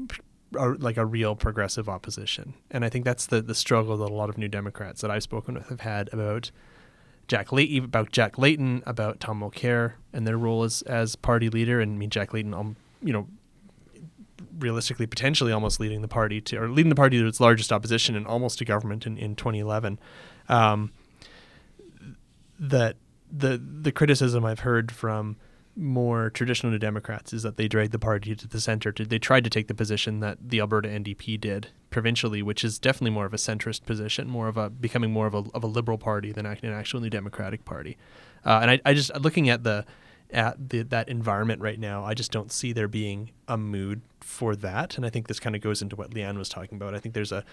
a like a real progressive opposition? And I think that's the the struggle that a lot of New Democrats that I've spoken with have had about Jack Layton, about Jack Layton, about Tom Mulcair, and their role as as party leader. And I mean, Jack Layton, um, you know, realistically, potentially almost leading the party to, or leading the party to its largest opposition and almost to government in, in 2011. Um, that the the criticism I've heard from more traditional New Democrats is that they dragged the party to the center. To, they tried to take the position that the Alberta NDP did provincially, which is definitely more of a centrist position, more of a becoming more of a, of a liberal party than an actual New Democratic party. Uh, and I, I just looking at the at the, that environment right now, I just don't see there being a mood for that. And I think this kind of goes into what Lianne was talking about. I think there's a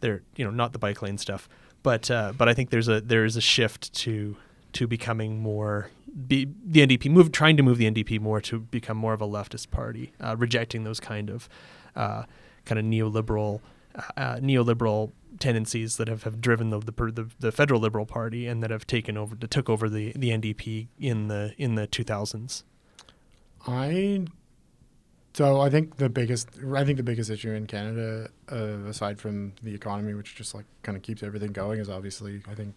there you know not the bike lane stuff, but uh, but I think there's a there is a shift to to becoming more be, the NDP move trying to move the NDP more to become more of a leftist party, uh, rejecting those kind of uh, kind of neoliberal uh, neoliberal tendencies that have, have driven the, the, the federal liberal party and that have taken over that took over the, the NDP in the in the 2000s. I so I think the biggest I think the biggest issue in Canada, uh, aside from the economy, which just like kind of keeps everything going, is obviously I think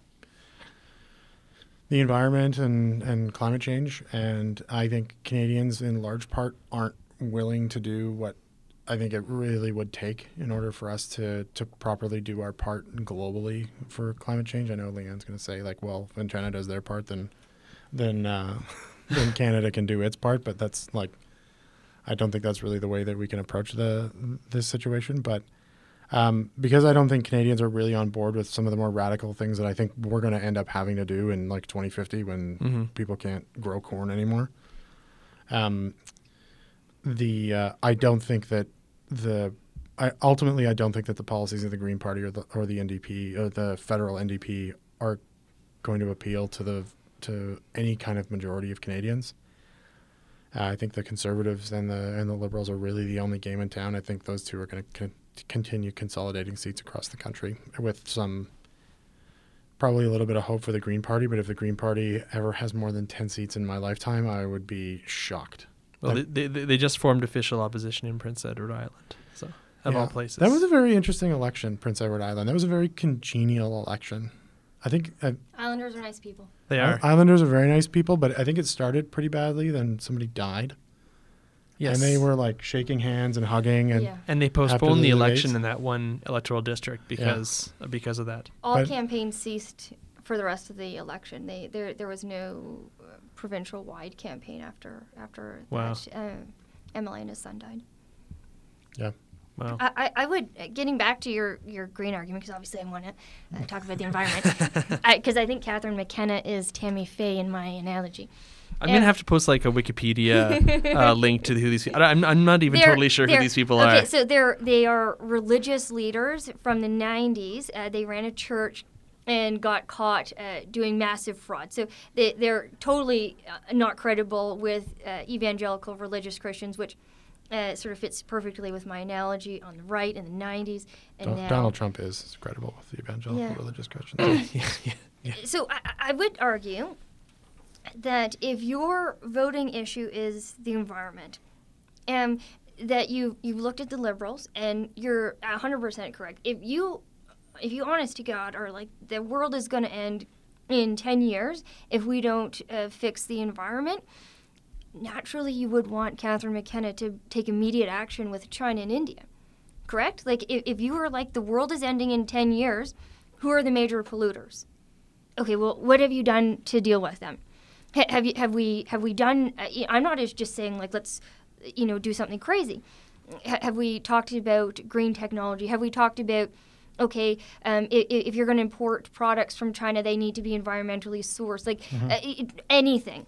the environment and, and climate change. And I think Canadians, in large part, aren't willing to do what I think it really would take in order for us to, to properly do our part globally for climate change. I know Lianne's going to say, like, well, when China does their part, then then uh, then Canada can do its part. But that's like, I don't think that's really the way that we can approach the this situation. But um, because I don't think Canadians are really on board with some of the more radical things that I think we're going to end up having to do in like 2050 when Mm-hmm. people can't grow corn anymore. Um, the uh, I don't think that the I ultimately I don't think that the policies of the Green Party or the or the NDP or the federal NDP are going to appeal to the to any kind of majority of Canadians. Uh, I think the Conservatives and the and the Liberals are really the only game in town. I think those two are going to con- continue consolidating seats across the country with some probably a little bit of hope for the Green Party. But if the Green Party ever has more than ten seats in my lifetime, I would be shocked. Well, That- they, they, they just formed official opposition in Prince Edward Island, so of Yeah. all places. That was a very interesting election, Prince Edward Island. That was a very congenial election. I think uh, Islanders are nice people. they are. Islanders are very nice people, but I think it started pretty badly. Then somebody died, yes. and they were like shaking hands and hugging, and yeah. and they postponed the the election debates. in that one electoral district because because of that. All But- campaigns ceased for the rest of the election. They there there was no uh, provincial wide campaign after after Wow. that. Uh, Emily and his son died. yeah. Wow. I, I, I would getting back to your, your green argument because obviously I want to uh, talk about the environment because I, think Catherine McKenna is Tammy Faye in my analogy. I'm Yeah. gonna have to post like a Wikipedia uh, link to who these. people I'm I'm not even totally sure who these people okay, are. so they're they are religious leaders from the 90s. Uh, they ran a church and got caught uh, doing massive fraud. So they, they're totally uh, not credible with uh, evangelical religious Christians, which uh, sort of fits perfectly with my analogy on the right in the 90s. And Don- now, Donald Trump is credible with the evangelical Yeah. religious Christians. Yeah. so I, I would argue that if your voting issue is the environment, um, that you you've looked at the liberals and you're 100% correct. If you if you honest to God are like the world is going to end in 10 years if we don't uh, fix the environment, naturally you would want Catherine McKenna to take immediate action with China and India. Correct? Like if, if you were like the world is ending in 10 years, who are the major polluters? okay, well, what have you done to deal with them? Ha- have you have we have we done? Uh, I'm not just saying like let's you know do something crazy. Ha- have we talked about green technology? Have we talked about okay, um, if, if you're going to import products from China, they need to be environmentally sourced, like uh, it, anything.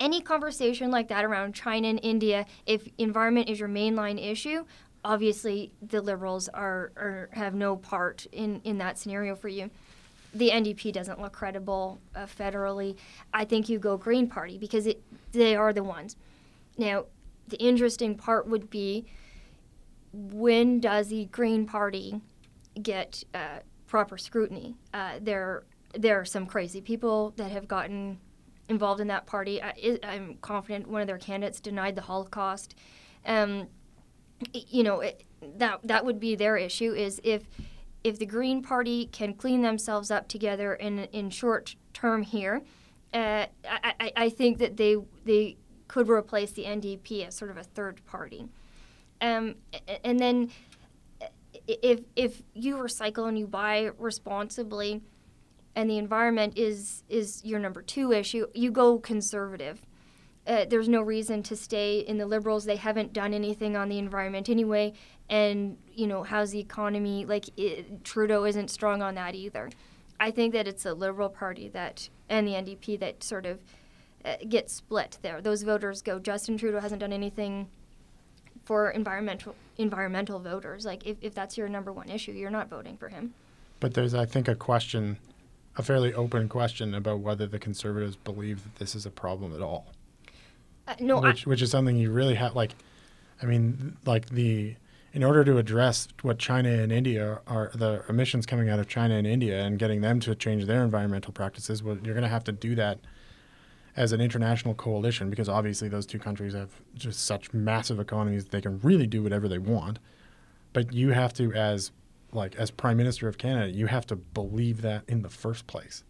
Any conversation like that around China and India, if environment is your mainline issue, obviously the liberals are, are have no part in, in that scenario for you the NDP doesn't look credible uh, federally. I think you go Green Party because it they are the ones. Now, the interesting part would be when does the Green Party get uh, proper scrutiny? Uh, there there are some crazy people that have gotten involved in that party. I, I'm confident one of their candidates denied the Holocaust. Um, you know it, that that would be their issue is if if the Green Party can clean themselves up together in in short term here, uh, I, I, think that they they could replace the NDP as sort of a third party. Um, and then if if you recycle and you buy responsibly, and the environment is is your number two issue, you go conservative. Uh, there's no reason to stay in the liberals. They haven't done anything on the environment anyway. And you know, how's the economy? Like it, Trudeau isn't strong on that either. I think that it's the Liberal Party that and the NDP that sort of uh, get split there. Those voters go. Justin Trudeau hasn't done anything for environmental environmental voters. Like if, if that's your number one issue, you're not voting for him. But there's, I think, a question, a fairly open question about whether the conservatives believe that this is a problem at all. Uh, no, I, which, which is something you really have, like, I mean, like the, in order to address what China and India are, the emissions coming out of China and India and getting them to change their environmental practices, well, you're going to have to do that as an international coalition because obviously those two countries have just such massive economies that they can really do whatever they want. But you have to, as like as Prime Minister of Canada, you have to believe that in the first place,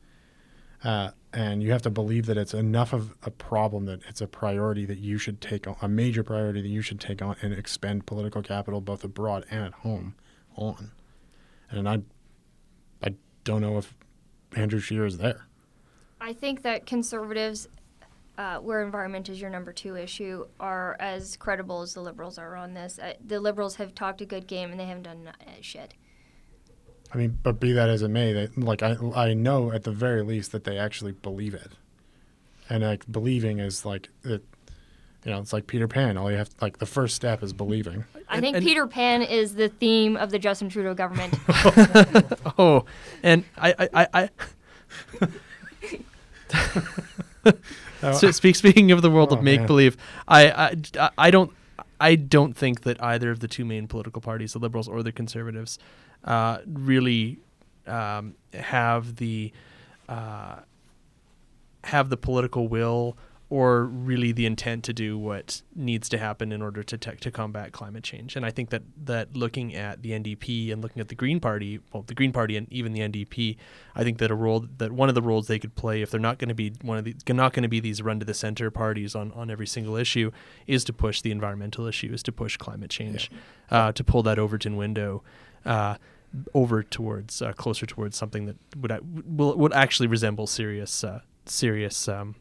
uh, and you have to believe that it's enough of a problem that it's a priority that you should take on, a major priority that you should take on and expend political capital both abroad and at home on. And I, I don't know if Andrew Scheer is there. I think that conservatives, uh, where environment is your number two issue, are as credible as the liberals are on this. Uh, the liberals have talked a good game and they haven't done uh, shit. I mean, but be that as it may, they, like I, I know at the very least that they actually believe it, and like believing is like it, you know, it's like Peter Pan. All you have, like the first step is believing. I And- think and- Peter Pan is the theme of the Justin Trudeau government. Oh, and I, I, I, I so speak, speaking of the world Oh, of make believe, I, I, I don't, I don't think that either of the two main political parties, the Liberals or the Conservatives, uh, really um, have the uh, have the political will or really the intent to do what needs to happen in order to te- to combat climate change. And I think that that looking at the NDP and looking at the Green Party, well, the Green Party and even the NDP, I think that a role that one of the roles they could play if they're not going to be one of the not going to be these run to the center parties on on every single issue is to push the environmental issue, is to push climate change, uh, to pull that Overton window. Uh, over towards uh, closer towards something that would would actually resemble serious uh, serious um,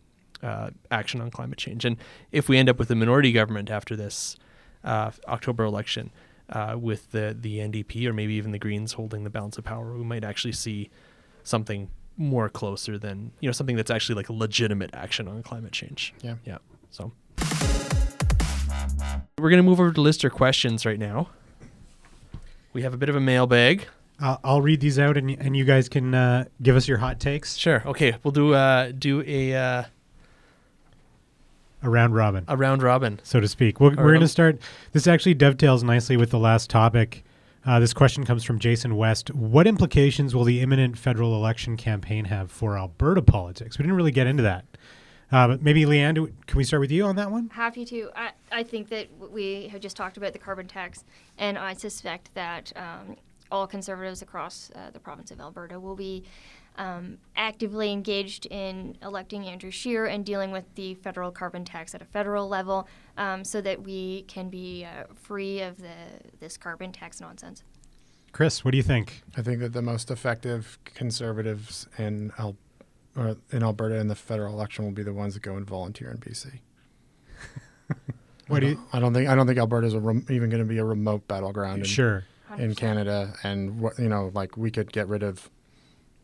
uh, action on climate change. And if we end up with a minority government after this uh, October election, uh, with the the NDP or maybe even the Greens holding the balance of power, we might actually see something more closer than you know something that's actually like legitimate action on climate change. Yeah. Yeah. So we're gonna move over to lister questions right now. We have a bit of a mailbag. I'll, I'll read these out, and and you guys can uh, give us your hot takes. Sure. Okay. We'll do uh do a uh, A round robin, a round robin. so to speak. We're, we're going to um, start. This actually dovetails nicely with the last topic. Uh, this question comes from Jason West. What implications will the imminent federal election campaign have for Alberta politics? We didn't really get into that. Uh, but maybe Lianne, do, can we start with you on that one? Happy to. I, I think that we have just talked about the carbon tax, and I suspect that um, all conservatives across uh, the province of Alberta will be um, actively engaged in electing Andrew Scheer and dealing with the federal carbon tax at a federal level um, so that we can be uh, free of the, this carbon tax nonsense. Chris, what do you think? I think that the most effective conservatives in Al- or in Alberta in the federal election will be the ones that go and volunteer in BC. What I do don't, you? I don't think I don't think Alberta's a rem- even going to be a remote battleground in, Sure. in 100%. Canada, and what you know, like we could get rid of.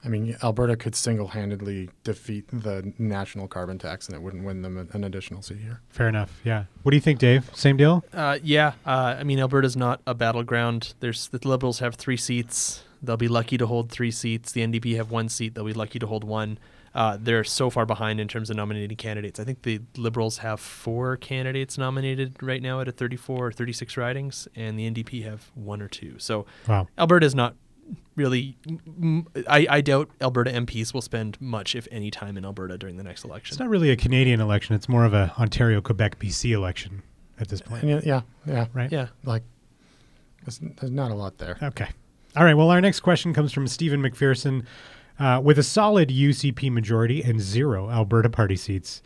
I mean, Alberta could single-handedly defeat the national carbon tax, and it wouldn't win them an additional seat here. Fair enough. Yeah. What do you think, Dave? Same deal? Uh, yeah, uh, I mean Alberta's not a battleground. There's the Liberals have three seats. They'll be lucky to hold three seats. The NDP have one seat. They'll be lucky to hold one. Uh, they're so far behind in terms of nominating candidates. I think the Liberals have four candidates nominated right now out of 34 or 36 ridings, and the NDP have one or two. So Wow. Alberta's not really. I, I doubt Alberta MPs will spend much, if any, time in Alberta during the next election. It's not really a Canadian election. It's more of a Ontario, Quebec, BC election at this point, And yeah, yeah, yeah, right? yeah. like there's, there's not a lot there. Okay. All right. Well, our next question comes from Stephen McPherson. Uh, with a solid UCP majority and zero Alberta party seats,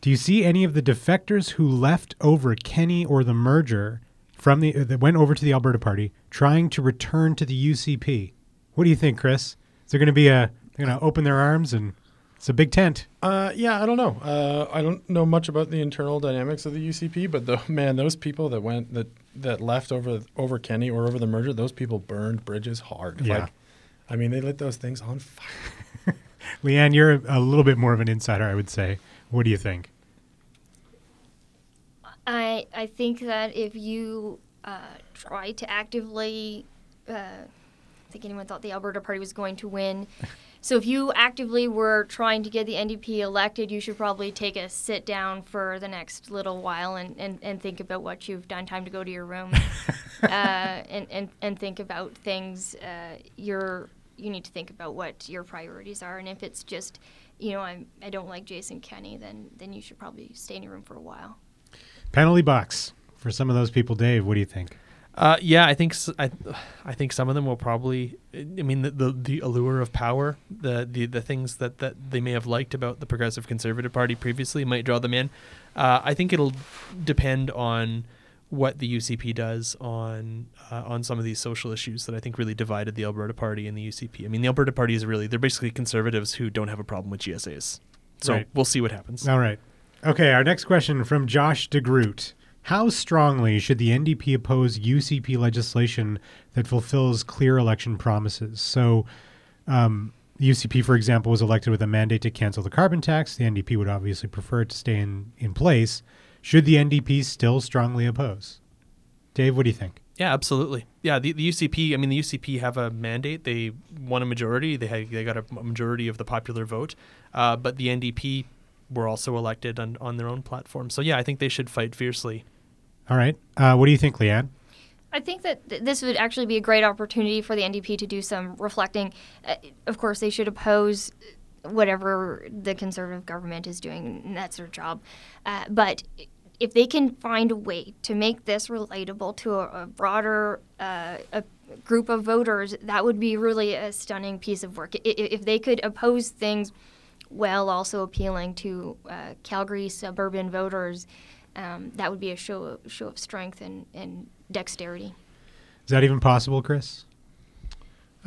do you see any of the defectors who left over Kenney or the merger from the uh, that went over to the Alberta party trying to return to the UCP? What do you think, Chris? Is there going to be a they're going to open their arms and it's a big tent? Uh, yeah, I don't know. Uh, I don't know much about the internal dynamics of the UCP, but the man, those people that went that that left over over Kenney or over the merger, those people burned bridges hard. Yeah. Like, I mean, they lit those things on fire. Lianne, you're a little bit more of an insider, I would say. What do you think? I I think that if you uh, try to actively, uh, I think anyone thought the Alberta Party was going to win. So if you actively were trying to get the NDP elected, you should probably take a sit down for the next little while and, and, and think about what you've done. Time to go to your room uh, and, and and think about things. Uh, your you need to think about what your priorities are, and if it's just, you know, I'm I don't like Jason Kenney, then then you should probably stay in your room for a while. Penalty box for some of those people. Dave, what do you think? Uh, yeah, I think I, I think some of them will probably. I mean, the the, the allure of power, the, the the things that, that they may have liked about the Progressive Conservative Party previously might draw them in. Uh, I think it'll depend on what the UCP does on uh, on some of these social issues that I think really divided the Alberta Party and the UCP. I mean, the Alberta Party is really they're basically conservatives who don't have a problem with GSAs. So Right. we'll see what happens. All right. Okay, our next question from Josh DeGroot. How strongly should the NDP oppose UCP legislation that fulfills clear election promises? So, um, UCP, for example, was elected with a mandate to cancel the carbon tax. The NDP would obviously prefer it to stay in, in place. Should the NDP still strongly oppose? Dave, what do you think? Yeah, absolutely. Yeah, the, the UCP. I mean, the UCP have a mandate. They won a majority. They had, they got a majority of the popular vote. Uh, but the NDP were also elected on, on their own platform. So yeah, I think they should fight fiercely. All right. Uh, what do you think, Lianne? I think that th- this would actually be a great opportunity for the NDP to do some reflecting. Uh, of course, they should oppose whatever the conservative government is doing, and that's their job. Uh, but if they can find a way to make this relatable to a, a broader uh, a group of voters, that would be really a stunning piece of work. I- i- If they could oppose things while also appealing to uh, Calgary suburban voters, um, that would be a show of, show of strength and, and dexterity. Is that even possible, Chris?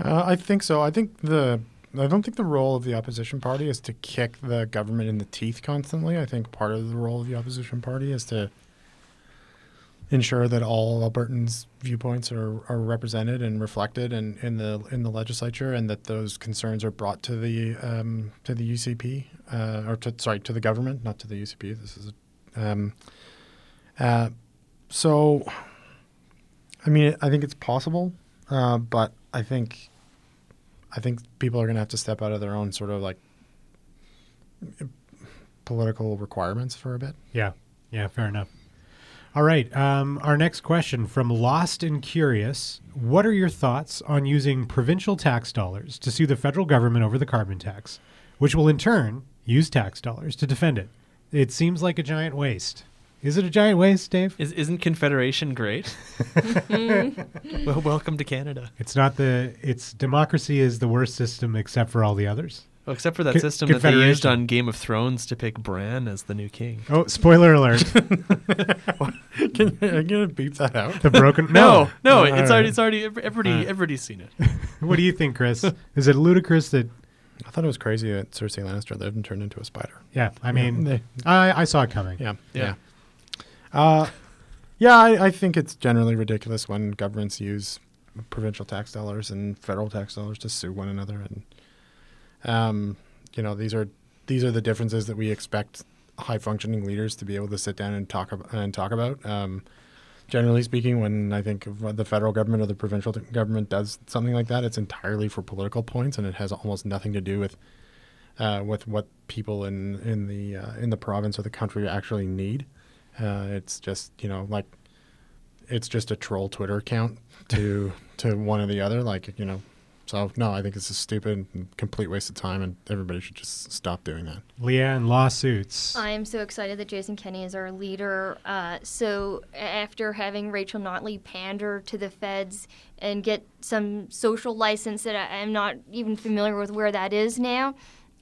Uh, I think so. I think the I don't think the role of the opposition party is to kick the government in the teeth constantly. I think part of the role of the opposition party is to ensure that all Albertans' viewpoints are, are represented and reflected in, in the in the legislature, and that those concerns are brought to the um, to the UCP uh, or to sorry to the government, not to the UCP. This is um, uh, so. I mean, I think it's possible, uh, but I think I think people are going to have to step out of their own sort of like political requirements for a bit. Yeah, yeah, fair enough. All right. Um, our next question from Lost and Curious What are your thoughts on using provincial tax dollars to sue the federal government over the carbon tax, which will in turn use tax dollars to defend it? It seems like a giant waste. Is it a giant waste, Dave? Is, isn't Confederation great? well, welcome to Canada. It's not the. It's democracy is the worst system except for all the others. Well, except for that Co- system that they used on Game of Thrones to pick Bran as the new king. Oh, spoiler alert! Can you, are you going to beep that out? the broken. No, no, All it's right. already, it's already, everybody, All right. everybody's seen it. What do you think, Chris? Is it ludicrous that? I thought it was crazy that Cersei Lannister lived and turned into a spider. Yeah, I mean, They- I I saw it coming. yeah, Yeah. yeah. Uh, yeah, I, I think it's generally ridiculous when governments use provincial tax dollars and federal tax dollars to sue one another, and um, you know these are these are the differences that we expect high functioning leaders to be able to sit down and talk about and talk about. Um, generally speaking, when I think the federal government or the provincial government does something like that, it's entirely for political points, and it has almost nothing to do with uh, with what people in in the uh, in the province or the country actually need. Uh, it's just you know like it's just a troll Twitter account to to one or the other. Like you know, so no, I think it's a stupid, and complete waste of time, and everybody should just stop doing that. Lianne, lawsuits. I am so excited that Jason Kenney is our leader. Uh, so after having Rachel Notley pander to the feds and get some social license that I'm not even familiar with where that is now,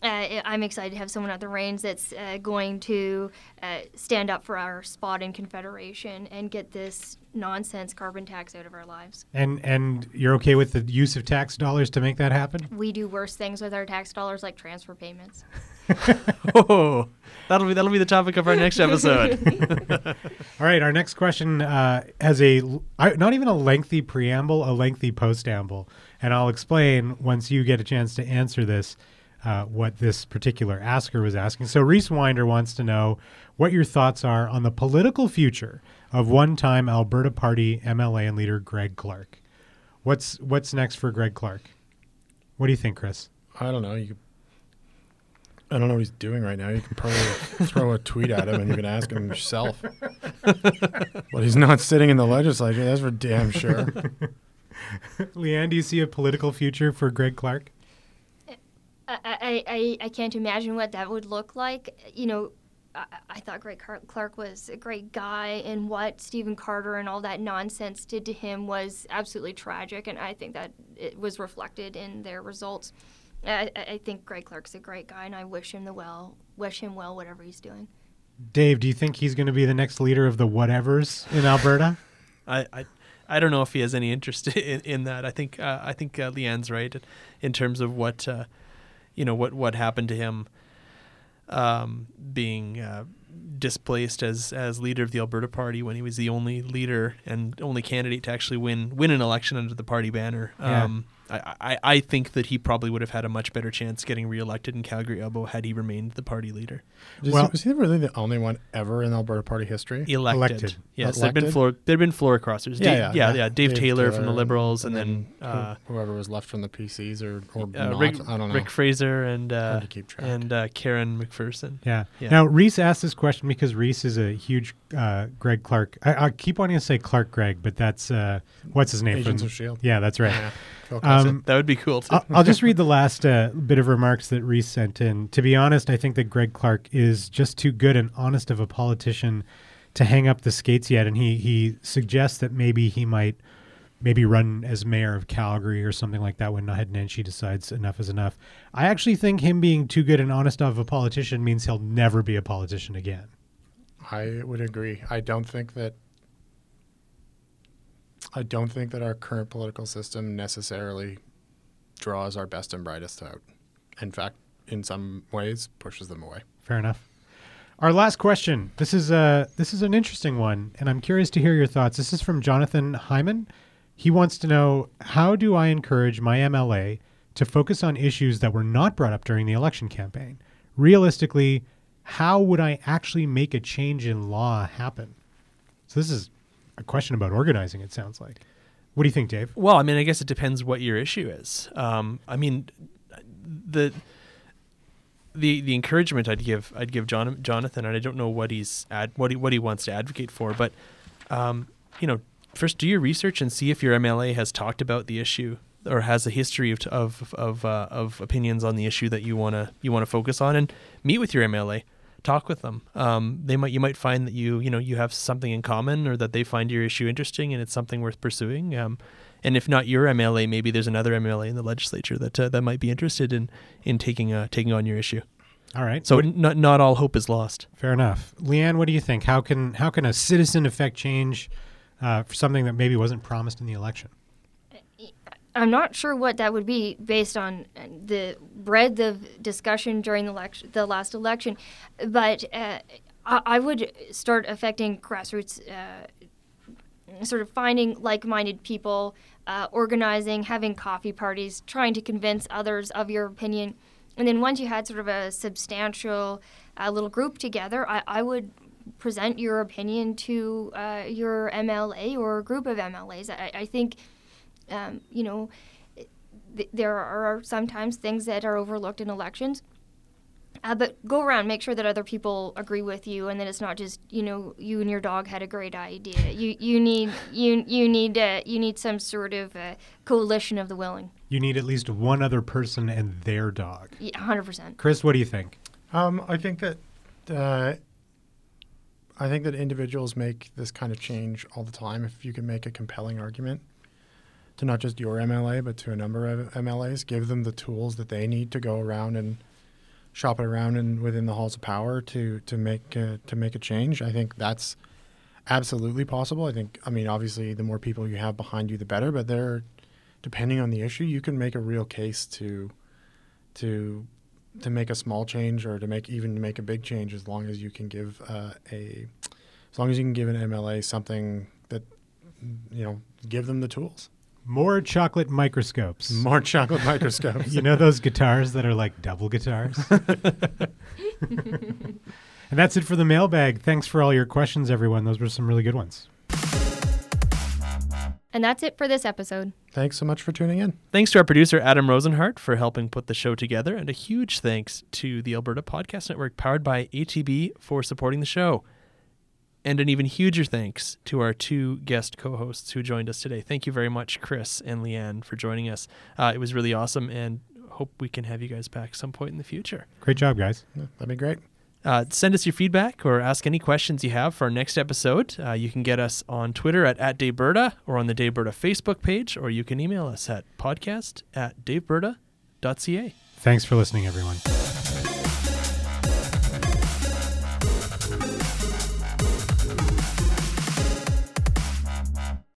uh, I- I'm excited to have someone at the reins that's uh, going to uh, stand up for our spot in Confederation and get this nonsense carbon tax out of our lives. And and you're okay with the use of tax dollars to make that happen? We do worse things with our tax dollars like transfer payments. Oh, that'll be that'll be the topic of our next episode. All right, our next question uh, has a not even a lengthy preamble, a lengthy postamble, and I'll explain once you get a chance to answer this. Uh, what this particular asker was asking. So, Reese Winder wants to know what your thoughts are on the political future of one-time Alberta Party MLA and leader Greg Clark. What's what's next for Greg Clark? What do you think, Chris? I don't know. You I don't know what he's doing right now. You can probably throw a tweet at him and you can ask him yourself. but he's not sitting in the legislature. That's for damn sure. Lianne, do you see a political future for Greg Clark? I, I, I, I can't imagine what that would look like. You know, I, I thought Greg Clark was a great guy, and what Stephen Carter and all that nonsense did to him was absolutely tragic, and I think that it was reflected in their results. I, I I think Greg Clark's a great guy, and I wish him the well, wish him well, whatever he's doing. Dave, do you think he's going to be the next leader of the whatevers in Alberta? I, I I don't know if he has any interest in, in that. I think uh, I think uh, Lianne's right in terms of what uh, you know what what happened to him um, being uh, displaced as as leader of the Alberta Party when he was the only leader and only candidate to actually win win an election under the party banner. Yeah. Um, I, I, I think that he probably would have had a much better chance getting reelected in Calgary Elbow had he remained the party leader. Is Well- he, was he really the only one ever in Alberta Party history? Elected. Elected. Yes, there'd been floor there'd been floor crossers. Yeah, Dave, yeah, yeah, yeah. yeah. Dave, Dave Taylor, from the Liberals, and, and then, who- uh, whoever was left from the PCs or, or uh, not. Rick, I don't know. Rick Fraser and uh, keep track. and uh, Karen McPherson. Yeah. Yeah. Now, Reese asked this question because Reese is a huge uh, Greg Clark. I, I keep wanting to say Clark Gregg, but that's uh, what's his name? Agents from, of Shield. Yeah, that's right. Yeah, Phil Coulson. Um, That would be cool too. I'll, I'll just read the last uh, bit of remarks that Reese sent in. To be honest, I think that Greg Clark is just too good and honest of a politician to hang up the skates yet, and he he suggests that maybe he might maybe run as mayor of Calgary or something like that when Naheed Nenshi decides enough is enough. I actually think him being too good and honest of a politician means he'll never be a politician again. I would agree. I don't think that I don't think that our current political system necessarily draws our best and brightest out. In fact, in some ways, pushes them away. Fair enough. Our last question. This is a this is an interesting one, and I'm curious to hear your thoughts. This is from Jonathan Hyman. He wants to know how do I encourage my MLA to focus on issues that were not brought up during the election campaign? Realistically, how would I actually make a change in law happen? So this is a question about organizing. It sounds like. What do you think, Dave? Well, I mean, I guess it depends what your issue is. Um, I mean, the the the encouragement I'd give I'd give John, Jonathan, and I don't know what he's ad, what he what he wants to advocate for, but um, you know, first do your research and see if your MLA has talked about the issue or has a history of of of, uh, of opinions on the issue that you wanna you wanna focus on, and meet with your MLA talk with them. Um, they might you might find that you you know you have something in common, or that they find your issue interesting and it's something worth pursuing. Um, and if not your MLA, maybe there's another MLA in the legislature that uh, that might be interested in in taking uh, taking on your issue. All right. So not not all hope is lost. Fair enough. Lianne, what do you think? How can how can a citizen affect change uh, for something that maybe wasn't promised in the election? I'm not sure what that would be based on the breadth of discussion during the, election, the last election, but uh, I, I, would start affecting grassroots, uh, sort of finding like-minded people, uh, organizing, having coffee parties, trying to convince others of your opinion, and then once you had sort of a substantial uh, little group together, I, I would present your opinion to uh, your MLA or a group of MLAs. I, I think um, you know, th- there are sometimes things that are overlooked in elections. Uh, but go around, make sure that other people agree with you, and that it's not just you know you and your dog had a great idea. You you need you you need uh, you need some sort of uh, coalition of the willing. You need at least one other person and their dog. Yeah, hundred percent. Chris, what do you think? Um, I think that uh, I think that individuals make this kind of change all the time. If you can make a compelling argument, to not just your MLA, but to a number of MLAs. Give them the tools that they need to go around and shop it around and within the halls of power to to make uh, to make a change. I think that's absolutely possible. I think I mean obviously the more people you have behind you, the better. But there, depending on the issue, you can make a real case to to to make a small change or to make even make a big change as long as you can give uh, a as long as you can give an MLA something that you know give them the tools. More chocolate microscopes. More chocolate microscopes. you know those guitars that are like double guitars? and that's it for the mailbag. Thanks for all your questions, everyone. Those were some really good ones. And that's it for this episode. Thanks so much for tuning in. Thanks to our producer, Adam Rozenhart, for helping put the show together. And a huge thanks to the Alberta Podcast Network, powered by ATB, for supporting the show. And an even huger thanks to our two guest co hosts who joined us today. Thank you very much, Chris and Lianne, for joining us. Uh, it was really awesome, and hope we can have you guys back some point in the future. Great job, guys. Yeah, that'd be great. Uh, send us your feedback or ask any questions you have for our next episode. Uh, you can get us on Twitter at, at Daveberta or on the Daveberta Facebook page, or you can email us at podcast at daveberta.ca. Thanks for listening, everyone.